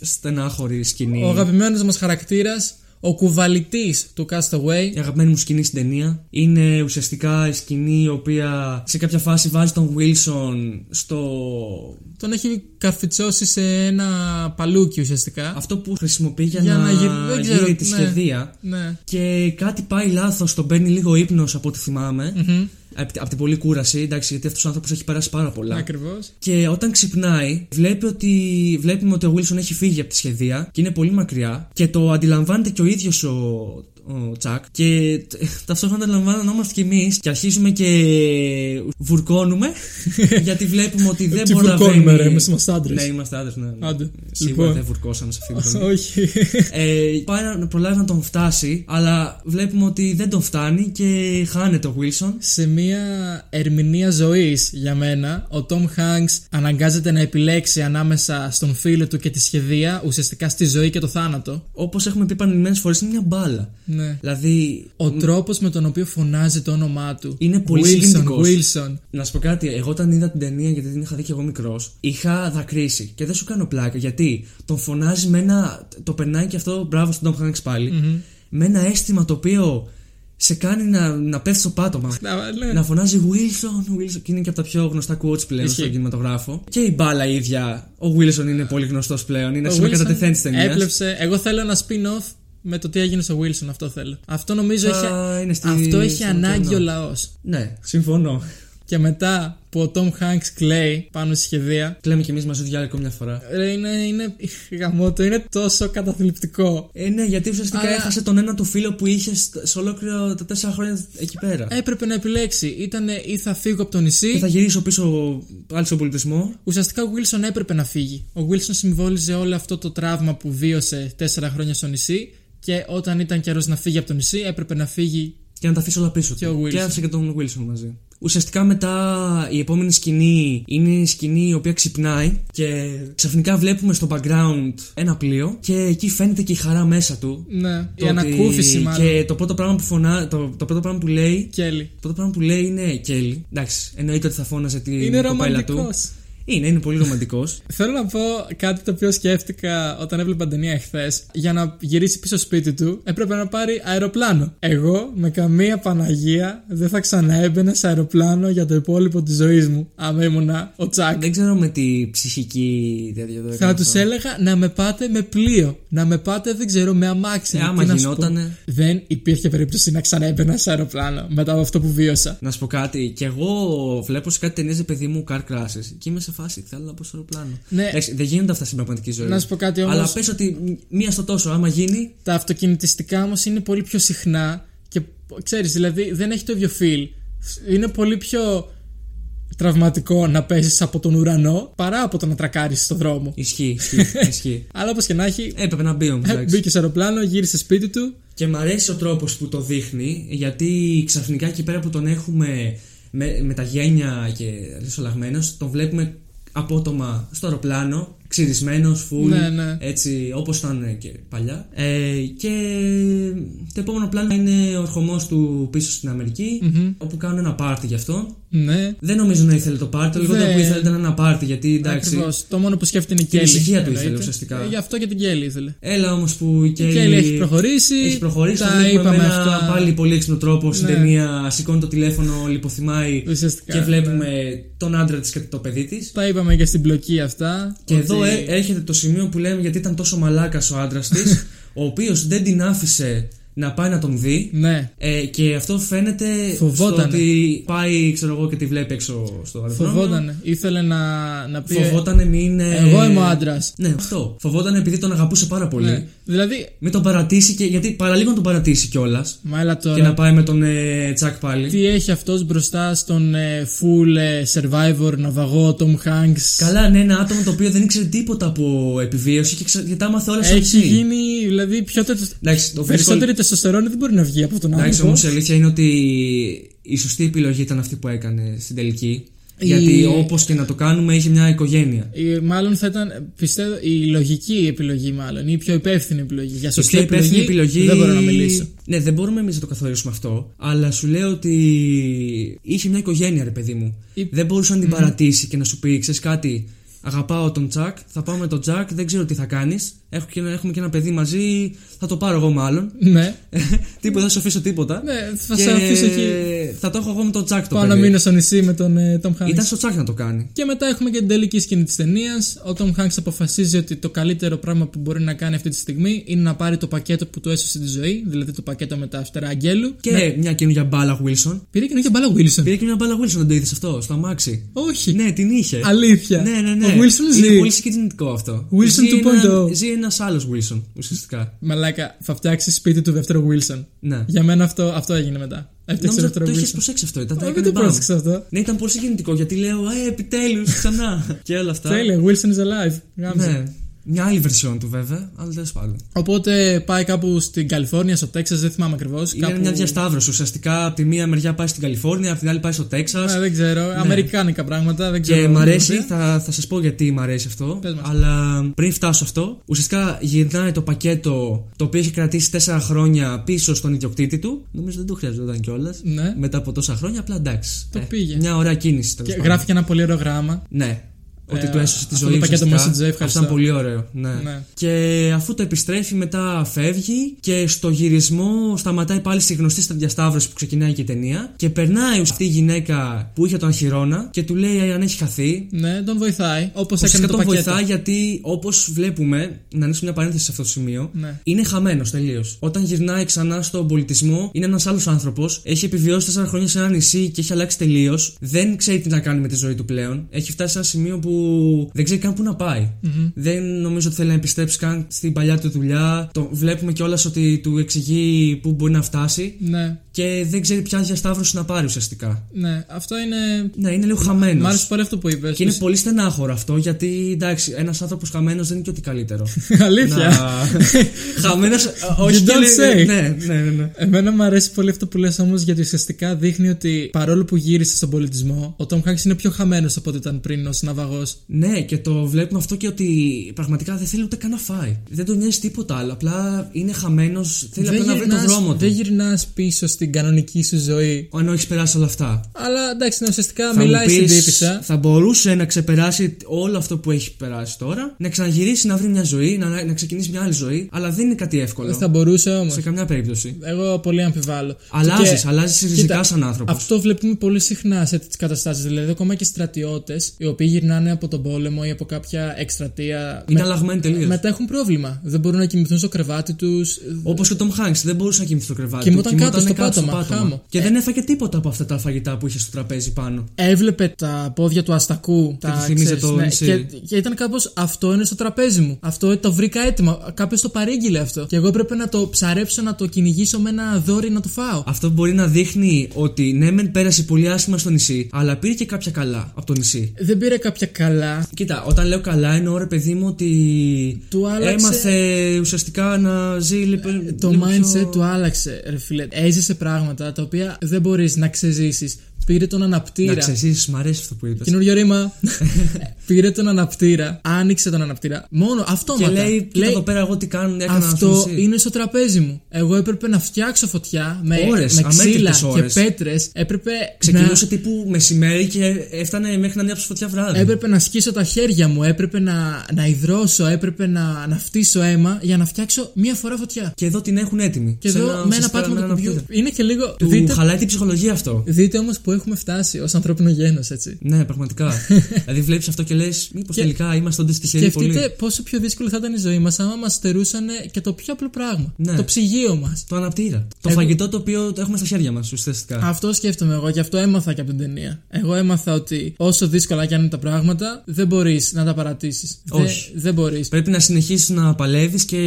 στενάχωρη σκηνή. Ο αγαπημένος μας χαρακτήρας, ο κουβαλητής του Castaway, Η αγαπημένη μου σκηνή στην ταινία είναι ουσιαστικά η σκηνή η οποία σε κάποια φάση βάζει τον Wilson στο. τον έχει καρφιτσώσει σε ένα παλούκι ουσιαστικά. αυτό που χρησιμοποιεί για, Για να, να γυρ- δεν ξέρω, γύρει τη ναι. σχεδία. Ναι. Και κάτι πάει λάθος, τον παίρνει λίγο ύπνος από ό,τι θυμάμαι. Από, από την πολλή κούραση, εντάξει, γιατί αυτός ο άνθρωπος έχει περάσει πάρα πολλά. Ακριβώς. Και όταν ξυπνάει, βλέπει ότι, βλέπουμε ότι ο Wilson έχει φύγει από τη σχεδία και είναι πολύ μακριά. Και το αντιλαμβάνεται και ο ίδιος ο, ο Τσακ. Και τ- ταυτόχρονα αντιλαμβάνομαστε κι εμείς και αρχίζουμε και βουρκώνουμε. γιατί βλέπουμε ότι δεν Τι μπορεί να βουρκώνουμε, βαίνει. ρε, εμείς είμαστε άντρες. Ναι, είμαστε άντρες, ναι. ναι. Άντε. Σίγουρα Λοιπόν. δεν βουρκώσαμε σε αυτή την ταινία. Όχι. Ε, πάει να προλάβει να τον φτάσει, αλλά βλέπουμε ότι δεν τον φτάνει και χάνεται ο Wilson. Σε μια ερμηνεία ζωής για μένα, ο Tom Hanks αναγκάζεται να επιλέξει ανάμεσα στον φίλο του και τη σχεδία, ουσιαστικά στη ζωή και το θάνατο. Όπως έχουμε πει επανειλημμένες φορές, είναι μια μπάλα. Ναι. Δηλαδή, Ο τρόπος με τον οποίο φωνάζει το όνομά του. Είναι πολύ Wilson, συγκινητικός. Wilson. Να σου πω κάτι, εγώ όταν είδα την ταινία, γιατί την είχα δει και εγώ μικρός, είχα δακρύσει. Και δεν σου κάνω πλάκα, γιατί τον φωνάζει με ένα. Το περνάει και αυτό, μπράβο στον Tom Hanks παλι Με ένα αίσθημα το οποίο σε κάνει να, να πέφτει στο πάτωμα. Να- ναι. Να φωνάζει Wilson, Wilson. Και είναι και από τα πιο γνωστά quotes πλέον Ισχύει. στον κινηματογράφο. Και η μπάλα ίδια. Ο Wilson είναι πολύ γνωστός πλέον. Είναι Ο σήμερα Wilson κατά τεθέν της ταινίας. Έπλεψε. Εγώ θέλω ένα spin-off με το τι έγινε στο Wilson. Αυτό θέλω. Αυτό νομίζω Θα έχει, είναι στη- αυτό έχει στο ανάγκη ωκεανό. ο λαός. Ναι, συμφωνώ. Και μετά που ο Tom Hanks κλαίει πάνω στη σχεδία. Κλαίμε κι εμείς μαζί του μια φορά. ρε, Είναι, είναι, γαμώτο, είναι τόσο καταθλιπτικό. Ε, ναι, γιατί ουσιαστικά Αλλά- έχασε τον ένα του φίλο που είχε σ- σε ολόκληρο τα τέσσερα χρόνια εκεί πέρα. Έπρεπε να επιλέξει. Ήταν ή θα φύγω από το νησί. Και θα γυρίσω πίσω πάλι στον πολιτισμό. Ουσιαστικά ο Wilson έπρεπε να φύγει. Ο Wilson συμβόλιζε όλο αυτό το τραύμα που βίωσε τέσσερα χρόνια στο νησί. Και όταν ήταν καιρός να φύγει από το νησί, έπρεπε να φύγει. Και να τα αφήσει όλα πίσω Και ο του. Wilson. Και άφησε και τον Wilson μαζί. Ουσιαστικά μετά η επόμενη σκηνή είναι η σκηνή η οποία ξυπνάει και ξαφνικά βλέπουμε στο background ένα πλοίο και εκεί φαίνεται και η χαρά μέσα του. Ναι, η Το ότι- ανακούφιση μάλλον. Και το πρώτο πράγμα που φωνά, το, το πρώτο πράγμα που λέει Κέλλη. Το πρώτο πράγμα που λέει είναι Κέλλη. Εντάξει, εννοείται ότι θα φώναζε την Είναι κοπέλα του. ρομαντικός. Είναι, είναι πολύ ρομαντικός. Θέλω να πω κάτι το οποίο σκέφτηκα όταν έβλεπα την ταινία εχθές. Για να γυρίσει πίσω σπίτι του, έπρεπε να πάρει αεροπλάνο. Εγώ, με καμία Παναγία, δεν θα ξαναέμπαινα σε αεροπλάνο για το υπόλοιπο της ζωής μου. Άμα ήμουνα ο Τσάκ. Δεν ξέρω με τι ψυχική τέτοια το Θα έκανε τους αυτό. έλεγα να με πάτε με πλοίο. Να με πάτε, δεν ξέρω, με αμάξι. Ε, Τι άμα να σου πω. γινότανε. Δεν υπήρχε περίπτωση να ξαναέμπαινα σε αεροπλάνο μετά από αυτό που βίωσα. Να σου πω κάτι, και εγώ βλέπω σε κάτι ταινίες παιδί μου car crashes και είμαι σε φάση. Θέλω να πω στο αεροπλάνο. Ναι. Εντάξει, δεν γίνονται αυτά στην πραγματική ζωή. Να σου πω κάτι όμως. Αλλά πες ότι μία στο τόσο, άμα γίνει. Τα αυτοκινητιστικά όμως είναι πολύ πιο συχνά και ξέρεις, δηλαδή δεν έχει το ίδιο feel. Είναι πολύ πιο τραυματικό να πέσει από τον ουρανό παρά από το να τρακάρεις στον δρόμο. Ισχύει, ισχύει. ισχύει. Αλλά όπως και να έχει, Έπρεπε να μπει όμως. ε, μπήκε σε αεροπλάνο, γύρισε σπίτι του. Και μ' αρέσει ο τρόπος που το δείχνει, γιατί ξαφνικά εκεί πέρα που τον έχουμε με, με τα γένια και ρησολαγμένο, τον βλέπουμε απότομα στο αεροπλάνο, ξυρισμένος, full, Ναι, ναι. έτσι όπως ήταν και παλιά. Ε, και το επόμενο πλάνο είναι ο ερχομός του πίσω στην αμερικη όπου κάνουν ένα πάρτι γι' αυτό. Ναι, Δεν νομίζω να ήθελε το πάρτι, το λιγότερο Δεν- που ήθελε ήταν ένα πάρτι, γιατί εντάξει. ακριβώς. Το μόνο που σκέφτεται είναι η Την Κέλλη. ησυχία του εννοείται. ήθελε ουσιαστικά. Ε, γι' αυτό και την Κέλλη ήθελε. Έλα όμως που η Η Κέλλη, Κέλλη έχει προχωρήσει. έχει προχωρήσει. Τα το βλέπουμε είπαμε με ένα αυτά. πάλι πολύ έξυπνο τρόπο στην Ναι. ταινία. Σηκώνει το τηλέφωνο, λιποθυμάει Ουσιαστικά, και ναι. βλέπουμε τον άντρα της και το παιδί της. Τα είπαμε και στην μπλοκή αυτά. Και ότι- εδώ ε- έρχεται το σημείο που λέμε γιατί ήταν τόσο μαλάκας ο άντρας της, ο οποίος δεν την άφησε να πάει να τον δει. Ναι. Ε, και αυτό φαίνεται Φοβότανε. στο ότι πάει, ξέρω εγώ, και τη βλέπει έξω στο αεροδρόμιο. Φοβότανε. Ήθελε να, να πει. Φοβότανε μην. ε, Εγώ είμαι ο άντρας. Ναι, αυτό. Φοβότανε επειδή τον αγαπούσε πάρα πολύ. Ναι. Δηλαδή. Μην τον παρατήσει και. Γιατί παραλίγο να τον παρατήσει κιόλας. Μα έλα τώρα. Και να πάει με τον ε, Τσακ πάλι. Τι έχει αυτός μπροστά στον ε, full ε, survivor ναυαγό Tom Hanks; Καλά, ναι, ένα άτομο το οποίο δεν ήξερε τίποτα από επιβίωση και, ξε... και τα άμαθε όλα στο Έχει νησί. γίνει, δηλαδή, πιο τε... Εντάξει, το περισσότερη τεστοστερόνη δεν μπορεί να βγει από τον Εντάξει, άνθρωπο. όμω η αλήθεια είναι ότι η σωστή επιλογή ήταν αυτή που έκανε στην τελική. Η- Γιατί όπως και να το κάνουμε, είχε μια οικογένεια. Η- μάλλον θα ήταν, πιστεύω, η λογική επιλογή, μάλλον. ή η πιο υπεύθυνη επιλογή. Για σωστή Η πιο επιλογή, υπεύθυνη επιλογή. δεν μπορώ να μιλήσω. Ναι, δεν μπορούμε εμείς να το καθορίσουμε αυτό. Αλλά σου λέω ότι είχε μια οικογένεια, ρε παιδί μου. Η- Δεν μπορούσε να την παρατήσει και να σου πει: Ξέρεις κάτι, αγαπάω τον Τζακ, θα πάω με τον Τζακ, δεν ξέρω τι θα κάνεις. Έχω και, ένα- έχουμε και ένα παιδί μαζί, θα το πάρω εγώ μάλλον. Ναι, τίποτα, δεν σου αφήσω τίποτα. ναι, θα και σε αφήσω εκεί. θα το έχω εγώ με τον Τζακ το Πάω να παιδί. μείνω στο νησί με τον ε, Tom Hanks. Ήταν στο Τζακ να το κάνει. Και μετά έχουμε και την τελική σκηνή της ταινίας. Ο Tom Hanks αποφασίζει ότι το καλύτερο πράγμα που μπορεί να κάνει αυτή τη στιγμή είναι να πάρει το πακέτο που του έσωσε τη ζωή, δηλαδή το πακέτο με τα φτερά αγγέλου. Και Ναι. μια καινούργια μπάλα Wilson. Πήρε και μπάλα Wilson. Πήρε και μια μπάλα Wilson, δεν το είδες αυτό, στο αμάξι; Όχι. Ναι, την είχε. Αλήθεια. Ναι, ναι, ναι. Ο Wilson ζει. Είναι πολύ συγκινητικό αυτό. Wilson Ζει 2.0. ένα- Ζει ένα άλλος Wilson, ουσιαστικά. Μαλάκα, θα φτιάξεις σπίτι του δεύτερου Wilson. Ναι. Για μένα αυτό, αυτό έγινε μετά. Έφτιαξε Νόμιζα δεύτερο το είχες Wilson. προσέξει αυτό. Ήταν, Όχι, έκανε δεν το μπαμ. πρόσεξα αυτό. Ναι, ήταν πολύ συγκινητικό γιατί λέω, Ε, επιτέλους ξανά. και όλα αυτά. Τέλεια, Wilson is alive. Γάμισε. Ναι. Μια άλλη version του βέβαια, αλλά τέλος πάντων. Οπότε πάει κάπου στην Καλιφόρνια, στο Τέξας, δεν θυμάμαι ακριβώς. Είναι κάπου... μια διασταύρωση. Ουσιαστικά από τη μία μεριά πάει στην Καλιφόρνια, από την άλλη πάει στο Τέξας. Ναι, δεν ξέρω. Αμερικάνικα πράγματα. Δεν ξέρω. Και μ' αρέσει, βέβαια. θα, θα σας πω γιατί μ' αρέσει αυτό. Πες μας. Αλλά πριν φτάσω αυτό, ουσιαστικά γυρνάει το πακέτο το οποίο έχει κρατήσει 4 χρόνια πίσω στον ιδιοκτήτη του. Νομίζω δεν το χρειαζόταν κιόλας. Ναι. Μετά από τόσα χρόνια, απλά εντάξει. Το πήγε. Μια ωραία κίνηση τέλος Και πάντων. γράφει και ένα πολύ ωραίο γράμμα. Ναι. Ότι Ε, του έσωσε τη αυτό ζωή το πακέτο ουσιαστικά. message, ευχαριστώ. Αυτό ήταν πολύ ωραίο. Ναι. Ναι. Και αφού το επιστρέφει, μετά φεύγει και στο γυρισμό σταματάει πάλι στη γνωστή στα διασταύρωση που ξεκινάει και η ταινία. Και περνάει αυτή η γυναίκα που είχε τον Αχυρώνα και του λέει αν έχει χαθεί. Ναι, τον βοηθάει. Όπως έκανε Ουσιαστικά το τον πακέτο. βοηθάει γιατί όπως βλέπουμε, να ανοίξουμε μια παρένθεση σε αυτό το σημείο, Ναι. είναι χαμένος τελείως. Όταν γυρνάει ξανά στον πολιτισμό, είναι ένας άλλος άνθρωπος, έχει επιβιώσει 4 χρόνια σε ένα νησί και έχει αλλάξει τελείως. Δεν ξέρει τι να κάνει με τη ζωή του πλέον. Έχει φτάσει σε ένα σημείο που δεν ξέρει καν πού να πάει. Δεν νομίζω ότι θέλει να επιστρέψει καν στην παλιά του δουλειά. Το βλέπουμε κιόλας ότι του εξηγεί πού μπορεί να φτάσει Ναι, και δεν ξέρει ποια διασταύρωση να πάρει ουσιαστικά. ναι. Αυτό είναι. Ναι, είναι λίγο χαμένος. Μ' άρεσε πολύ αυτό που είπες. Και είναι πολύ στενάχωρο αυτό γιατί εντάξει, ένας άνθρωπος χαμένος δεν είναι και ό,τι καλύτερο. Αλήθεια. χαμένος. Όχι You και don't λέει- say. Ναι, ναι, ναι. ναι. Εμένα μου αρέσει πολύ αυτό που λες όμως γιατί ουσιαστικά δείχνει ότι παρόλο που γύρισε στον πολιτισμό, ο Tom Hanks είναι πιο χαμένος από ό,τι ήταν πριν ως ναυαγός. Ναι, και το βλέπουμε αυτό και ότι πραγματικά δεν θέλει ούτε καν να φάει. Δεν τον νοιάζει τίποτα άλλο. Απλά είναι χαμένος, θέλει απλά να βρει τον γυρνάς- δρόμο δεν του. γυρνάς πίσω στην κανονική σου ζωή. Ενώ έχει περάσει όλα αυτά. Αλλά εντάξει, ναι, ουσιαστικά Θα μου μιλάει στην πεις, τύπησα. θα μπορούσε να ξεπεράσει όλο αυτό που έχει περάσει τώρα, να ξαναγυρίσει να βρει μια ζωή, να, να ξεκινήσει μια άλλη ζωή, αλλά δεν είναι κάτι εύκολο. Θα μπορούσε όμως. Σε καμιά περίπτωση. Εγώ πολύ αμφιβάλλω. Αλλάζεις, Και- αλλάζεις ριζικά Κοίτα, σαν άνθρωπος. Αυτό βλέπουμε πολύ συχνά σε τέτοιε καταστάσεις. Δηλαδή, ακόμα και στρατιώτες οι οποίοι γυρνάνε από τον πόλεμο ή από κάποια εκστρατεία. Είναι αλλαγμένοι τελείως. Μετά έχουν πρόβλημα. Δεν μπορούν να κοιμηθούν στο κρεβάτι τους. Όπως και ο Τόμ Χάγκ δεν μπορούσε να κοιμηθεί στο κρεβάτι. Κοιμόταν του, κάτω στο πάτωμα, χάμω. Και Ε. δεν έφαγε τίποτα από αυτά τα φαγητά που είχε στο τραπέζι πάνω. Έβλεπε τα πόδια του αστακού. τα, του θύμιζε ξέρεις, το ναι, νησί. και, και ήταν κάπως αυτό είναι στο τραπέζι μου. Αυτό το βρήκα έτοιμο. Κάποιος το παρήγγειλε αυτό. Και εγώ έπρεπε να το ψαρέψω, να το κυνηγήσω με ένα δόρυ να το φάω. Αυτό μπορεί να δείχνει ότι ναι, μεν πέρασε πολύ άσχημα στο νησί, αλλά πήρε και κάποια καλά από το νησί. Δεν πήρε κάποια καλά. Κοίτα, όταν λέω καλά, εννοώ ρε παιδί μου ότι. Του άλλαξε- Έμαθε ουσιαστικά να ζει λίγο. Το λίγο mindset πιο- του άλλαξε, ρε φίλε. Έζησε πράγματα τα οποία δεν μπορείς να ξεζήσεις. Πήρε τον Να αναπτήρα. ξεζήσει, μ' αρέσει αυτό που είπες. Καινούριο ρήμα. Πήρε τον αναπτήρα. Άνοιξε τον αναπτήρα. Μόνο αυτό Και λέει, κοίτα εδώ πέρα, εγώ τι κάνω, έκανα στο Αυτό νησί. είναι στο τραπέζι μου. Εγώ έπρεπε να φτιάξω φωτιά με, Ώρες, με ξύλα αμέτρητες και ώρες. πέτρες. Έπρεπε Ξεκινούσε τύπου μεσημέρι και έφτανε μέχρι να ανάψει φωτιά βράδυ. να, έπρεπε να σκίσω τα χέρια μου. Έπρεπε να, να υδρώσω. Έπρεπε να, να φτύσω αίμα για να φτιάξω μία φορά φωτιά. Και εδώ την έχουν έτοιμη. Και Σε εδώ με ένα ουσιαστικά πάτημα με του ένα κουμπιού. αναπτήρα. Είναι και λίγο. Του Δείτε, χαλάει την ψυχολογία αυτό. δείτε όμως που πού έχουμε φτάσει ως ανθρώπινο γένος, έτσι. Ναι, πραγματικά. δηλαδή βλέπεις αυτό και λες, Μήπως Και- τελικά είμαστε όντως τυχεροί πολύ. Σκεφτείτε πόσο πιο δύσκολο θα ήταν η ζωή μας άμα μας στερούσαν και το πιο απλό πράγμα. Ναι. Το ψυγείο μας. Το αναπτήρα. Το Εγώ- φαγητό το οποίο το έχουμε στα χέρια μας ουσιαστικά. Αυτό σκέφτομαι εγώ, γι' αυτό έμαθα και από την ταινία. Εγώ έμαθα ότι όσο δύσκολα και αν είναι τα πράγματα, δεν μπορείς να τα παρατήσεις. Όχι. Δεν μπορείς. Πρέπει να συνεχίσεις να παλεύεις και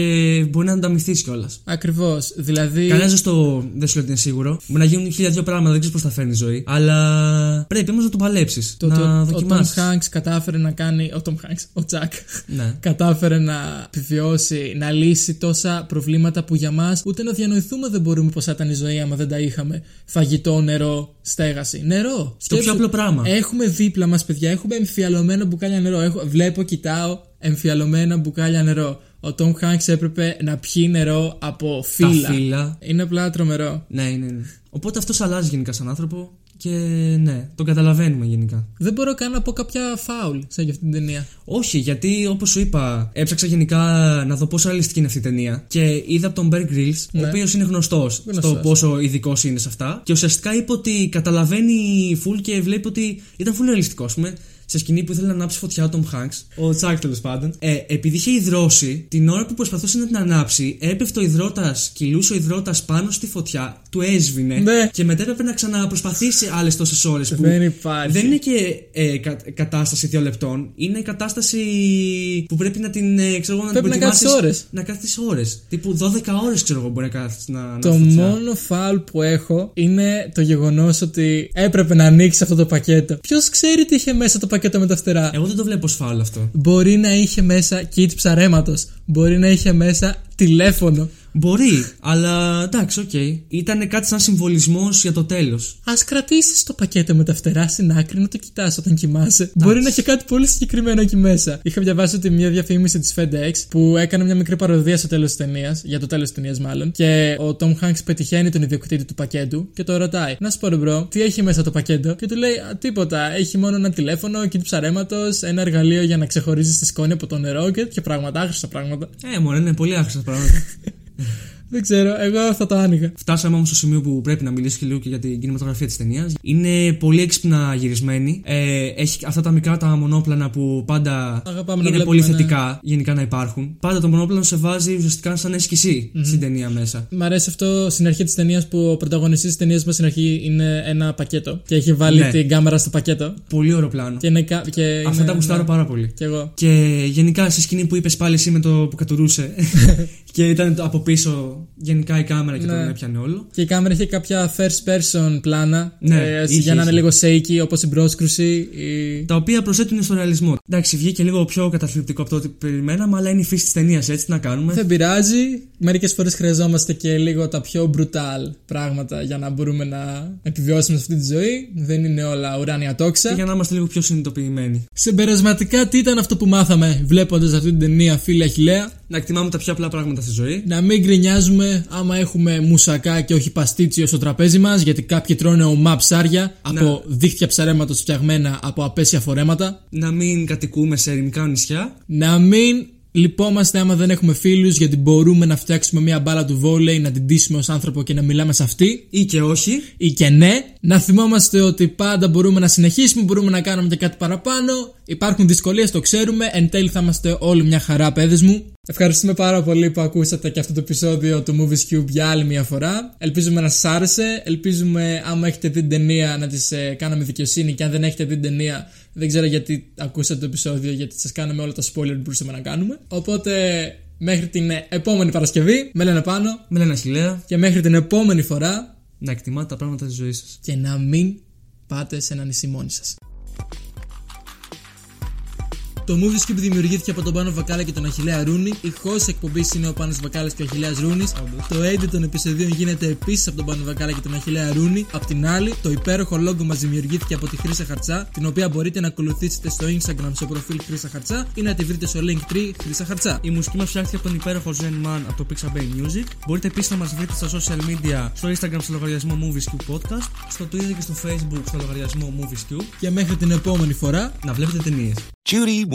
μπορεί να ανταμυθείς κιόλας. Ακριβώς. Δηλαδή. Κανένας δεν, στο... δεν σου λέει ότι είναι σίγουρο. Μπορεί να γίνουν χίλια δυο πράγματα, δεν ξέρεις πώς θα φέρνει η ζωή. Αλλά πρέπει όμως να το παλέψεις. Το, να το, ο Tom δοκιμάσεις. Hanks κατάφερε να κάνει. Ο Tom Hanks, ο Τζακ. Ναι. κατάφερε να επιβιώσει, να λύσει τόσα προβλήματα που για μας ούτε να διανοηθούμε δεν μπορούμε πώ θα ήταν η ζωή άμα δεν τα είχαμε. Φαγητό, νερό, στέγαση. Νερό. Το πιο απλό πράγμα. Έχουμε δίπλα μας, παιδιά, έχουμε εμφιαλωμένα μπουκάλια νερό. Έχω, βλέπω, κοιτάω εμφιαλωμένα μπουκάλια νερό. Ο Tom Hanks έπρεπε να πιει νερό από Τα φύλλα. φύλλα. Είναι απλά τρομερό. Ναι, ναι, ναι. Οπότε αυτός αλλάζει γενικά σαν άνθρωπο και ναι, τον καταλαβαίνουμε γενικά. Δεν μπορώ καν να πω κάποια φάουλ σε αυτή την ταινία. Όχι, γιατί όπως σου είπα, έψαξα γενικά να δω πόσο ρεαλιστική είναι αυτή η ταινία. Και είδα από τον Bear Grylls, Ναι. ο οποίος είναι γνωστός στο Γνωστός. πόσο ειδικός είναι σε αυτά. Και ουσιαστικά είπε ότι καταλαβαίνει full και βλέπει ότι ήταν full ρεαλιστικό, ας πούμε. Σε σκηνή που ήθελε να ανάψει φωτιά ο Tom Hanks, ο Τσάκ τέλος πάντων. Ε, επειδή είχε υδρώσει, την ώρα που προσπαθούσε να την ανάψει, έπεφτε ο υδρότας, κυλούσε ο υδρότας πάνω στη φωτιά, του έσβηνε. Ναι. Και μετά έπρεπε να ξαναπροσπαθήσει άλλες τόσες ώρες. Δεν υπάρχει. Δεν είναι και ε, κα- κατάσταση δύο λεπτών. Είναι κατάσταση που πρέπει να την. Ε, ξέρω εγώ, να Πρέπει την να κάθεις προετοιμάσεις- ώρες. Να κάθεις ώρες. Τύπου 12 ώρες ξέρω εγώ μπορεί να κάθεις να. να Το φωτιά. μόνο φάουλ που έχω είναι το γεγονός ότι έπρεπε να ανοίξει αυτό το πακέτο. Ποιος ξέρει τι είχε μέσα το πακέτο με τα φτερά. Εγώ δεν το βλέπω ως φάουλ αυτό. Μπορεί να είχε μέσα kit ψαρέματος. Μπορεί να είχε μέσα τηλέφωνο. Μπορεί, αλλά εντάξει, οκ. Ήταν κάτι σαν συμβολισμός για το τέλος. Να κρατήσεις το πακέτο με τα φτερά στην άκρη να το κοιτάς όταν κοιμάσαι. Μπορεί να έχει κάτι πολύ συγκεκριμένο εκεί μέσα. Είχα διαβάσει ότι μια διαφήμιση της FedEx που έκανε μια μικρή παρωδία στο τέλος της ταινίας, για το τέλος της ταινίας μάλλον, και ο Tom Hanks πετυχαίνει τον ιδιοκτήτη του πακέτου και το ρωτάει: Να σου πω, ρε bro, τι έχει μέσα το πακέτο; Και του λέει: «Α, Τίποτα. Έχει μόνο ένα τηλέφωνο, kit ψαρέματος, ένα εργαλείο για να ξεχωρίζεις τη σκόνη από το νερό και τέτοια πράγματα, άχρηστα πράγματα. Ε, μωρέ, είναι πολύ άχρηστα πράγματα. Δεν ξέρω, εγώ θα το άνοιγα. Φτάσαμε όμως στο σημείο που πρέπει να μιλήσει και λίγο και για την κινηματογραφία της ταινίας. Είναι πολύ έξυπνα γυρισμένη. Ε, έχει αυτά τα μικρά τα μονόπλανα που πάντα Αγαπάμε να είναι βλέπουμε, πολύ ναι. θετικά γενικά να υπάρχουν. Πάντα το μονόπλανο σε βάζει ουσιαστικά σαν να είσαι κι εσύ στην ταινία μέσα. Μ' αρέσει αυτό στην αρχή της ταινίας που ο πρωταγωνιστής της ταινίας μας στην αρχή είναι ένα πακέτο και έχει βάλει Ναι. την κάμερα στο πακέτο. Πολύ ωραίο πλάνο. Και είναι, κα- και Αυτά είναι- τα γουστάρω ναι. πάρα πολύ. Κι εγώ. Και γενικά σε σκηνή που είπες πάλι εσύ με το που κατουρούσε και ήταν το από πίσω γενικά η κάμερα και Ναι. τον έπιανε όλο. Και η κάμερα έχει κάποια first person πλάνα. Ναι, ε, είχε, για να είναι είχε. λίγο shaky όπως η μπρόσκρουση. Η... Τα οποία προσθέτουν στο ρεαλισμό. Εντάξει, βγήκε λίγο πιο καταθλιπτικό από το ότι περιμέναμε, αλλά είναι η φύση της ταινίας, έτσι τι να κάνουμε. Δεν πειράζει. Μερικές φορές χρειαζόμαστε και λίγο τα πιο brutal πράγματα για να μπορούμε να επιβιώσουμε σε αυτή τη ζωή. Δεν είναι όλα ουράνια τόξα. Και για να είμαστε λίγο πιο συνειδητοποιημένοι. Συμπερασματικά, τι ήταν αυτό που μάθαμε βλέποντας αυτή την ταινία, φίλε Αχηλέα; Να εκτιμάμε τα πιο απλά πράγματα στη ζωή. Να μην γκρινιάζουμε άμα έχουμε μουσακά και όχι παστίτσιο στο τραπέζι μας, γιατί κάποιοι τρώνε ομά ψάρια από δίχτυα ψαρέματος φτιαγμένα από απέσια φορέματα. Να μην κατοικούμε σε ερημικά νησιά. Να μην λυπόμαστε άμα δεν έχουμε φίλους, γιατί μπορούμε να φτιάξουμε μια μπάλα του βόλεϊ, να την ντύσουμε ως άνθρωπο και να μιλάμε σε αυτή. Ή και όχι. Ή και ναι, να θυμόμαστε ότι πάντα μπορούμε να συνεχίσουμε, μπορούμε να κάνουμε και κάτι παραπάνω. Υπάρχουν δυσκολίες, το ξέρουμε. Εν τέλει θα είμαστε όλοι μια χαρά, παιδες μου. Ευχαριστούμε πάρα πολύ που ακούσατε και αυτό το επεισόδιο του Movies Cube για άλλη μια φορά. Ελπίζουμε να σας άρεσε. Ελπίζουμε, άμα έχετε δει την ταινία, να τη ε, κάναμε δικαιοσύνη. Και αν δεν έχετε δει την ταινία, δεν ξέρω γιατί ακούσατε το επεισόδιο, γιατί σας κάναμε όλα τα spoiler που μπορούσαμε να κάνουμε. Οπότε, μέχρι την ε, επόμενη Παρασκευή, με λένε πάνω. Με λένε Αχηλέα. Και μέχρι την επόμενη φορά, Να εκτιμάτε τα πράγματα της ζωής σας. και να μην πάτε σε ένα νησί μόνοι σας. Το Movie Scoop δημιουργήθηκε από τον Πάνο Βακάλα και τον Αχιλέα Ρούνη. Η host εκπομπής είναι ο Πάνος Βακάλας και ο Αχιλέας Ρούνης. Το edit των επεισοδίων γίνεται επίσης από τον Πάνο Βακάλα και τον Αχιλέα Ρούνη. Απ' την άλλη, το υπέροχο logo μας δημιουργήθηκε από τη Χρύσα Χαρτσά, την οποία μπορείτε να ακολουθήσετε στο Instagram στο προφίλ Χρύσα Χαρτσά ή να τη βρείτε στο Linktree Χρύσα Χαρτσά. Η μουσική μας φτιάχτηκε από τον υπέροχο Zen Man από το Pixabay Music. Μπορείτε επίσης να μας βρείτε στα social media, στο Instagram στο λογαριασμό Movies Cube Podcast, στο Twitter και στο Facebook στο λογαριασμό Movies Cube. Και μέχρι την επόμενη φορά, Να βλέπετε ταινίες. Judy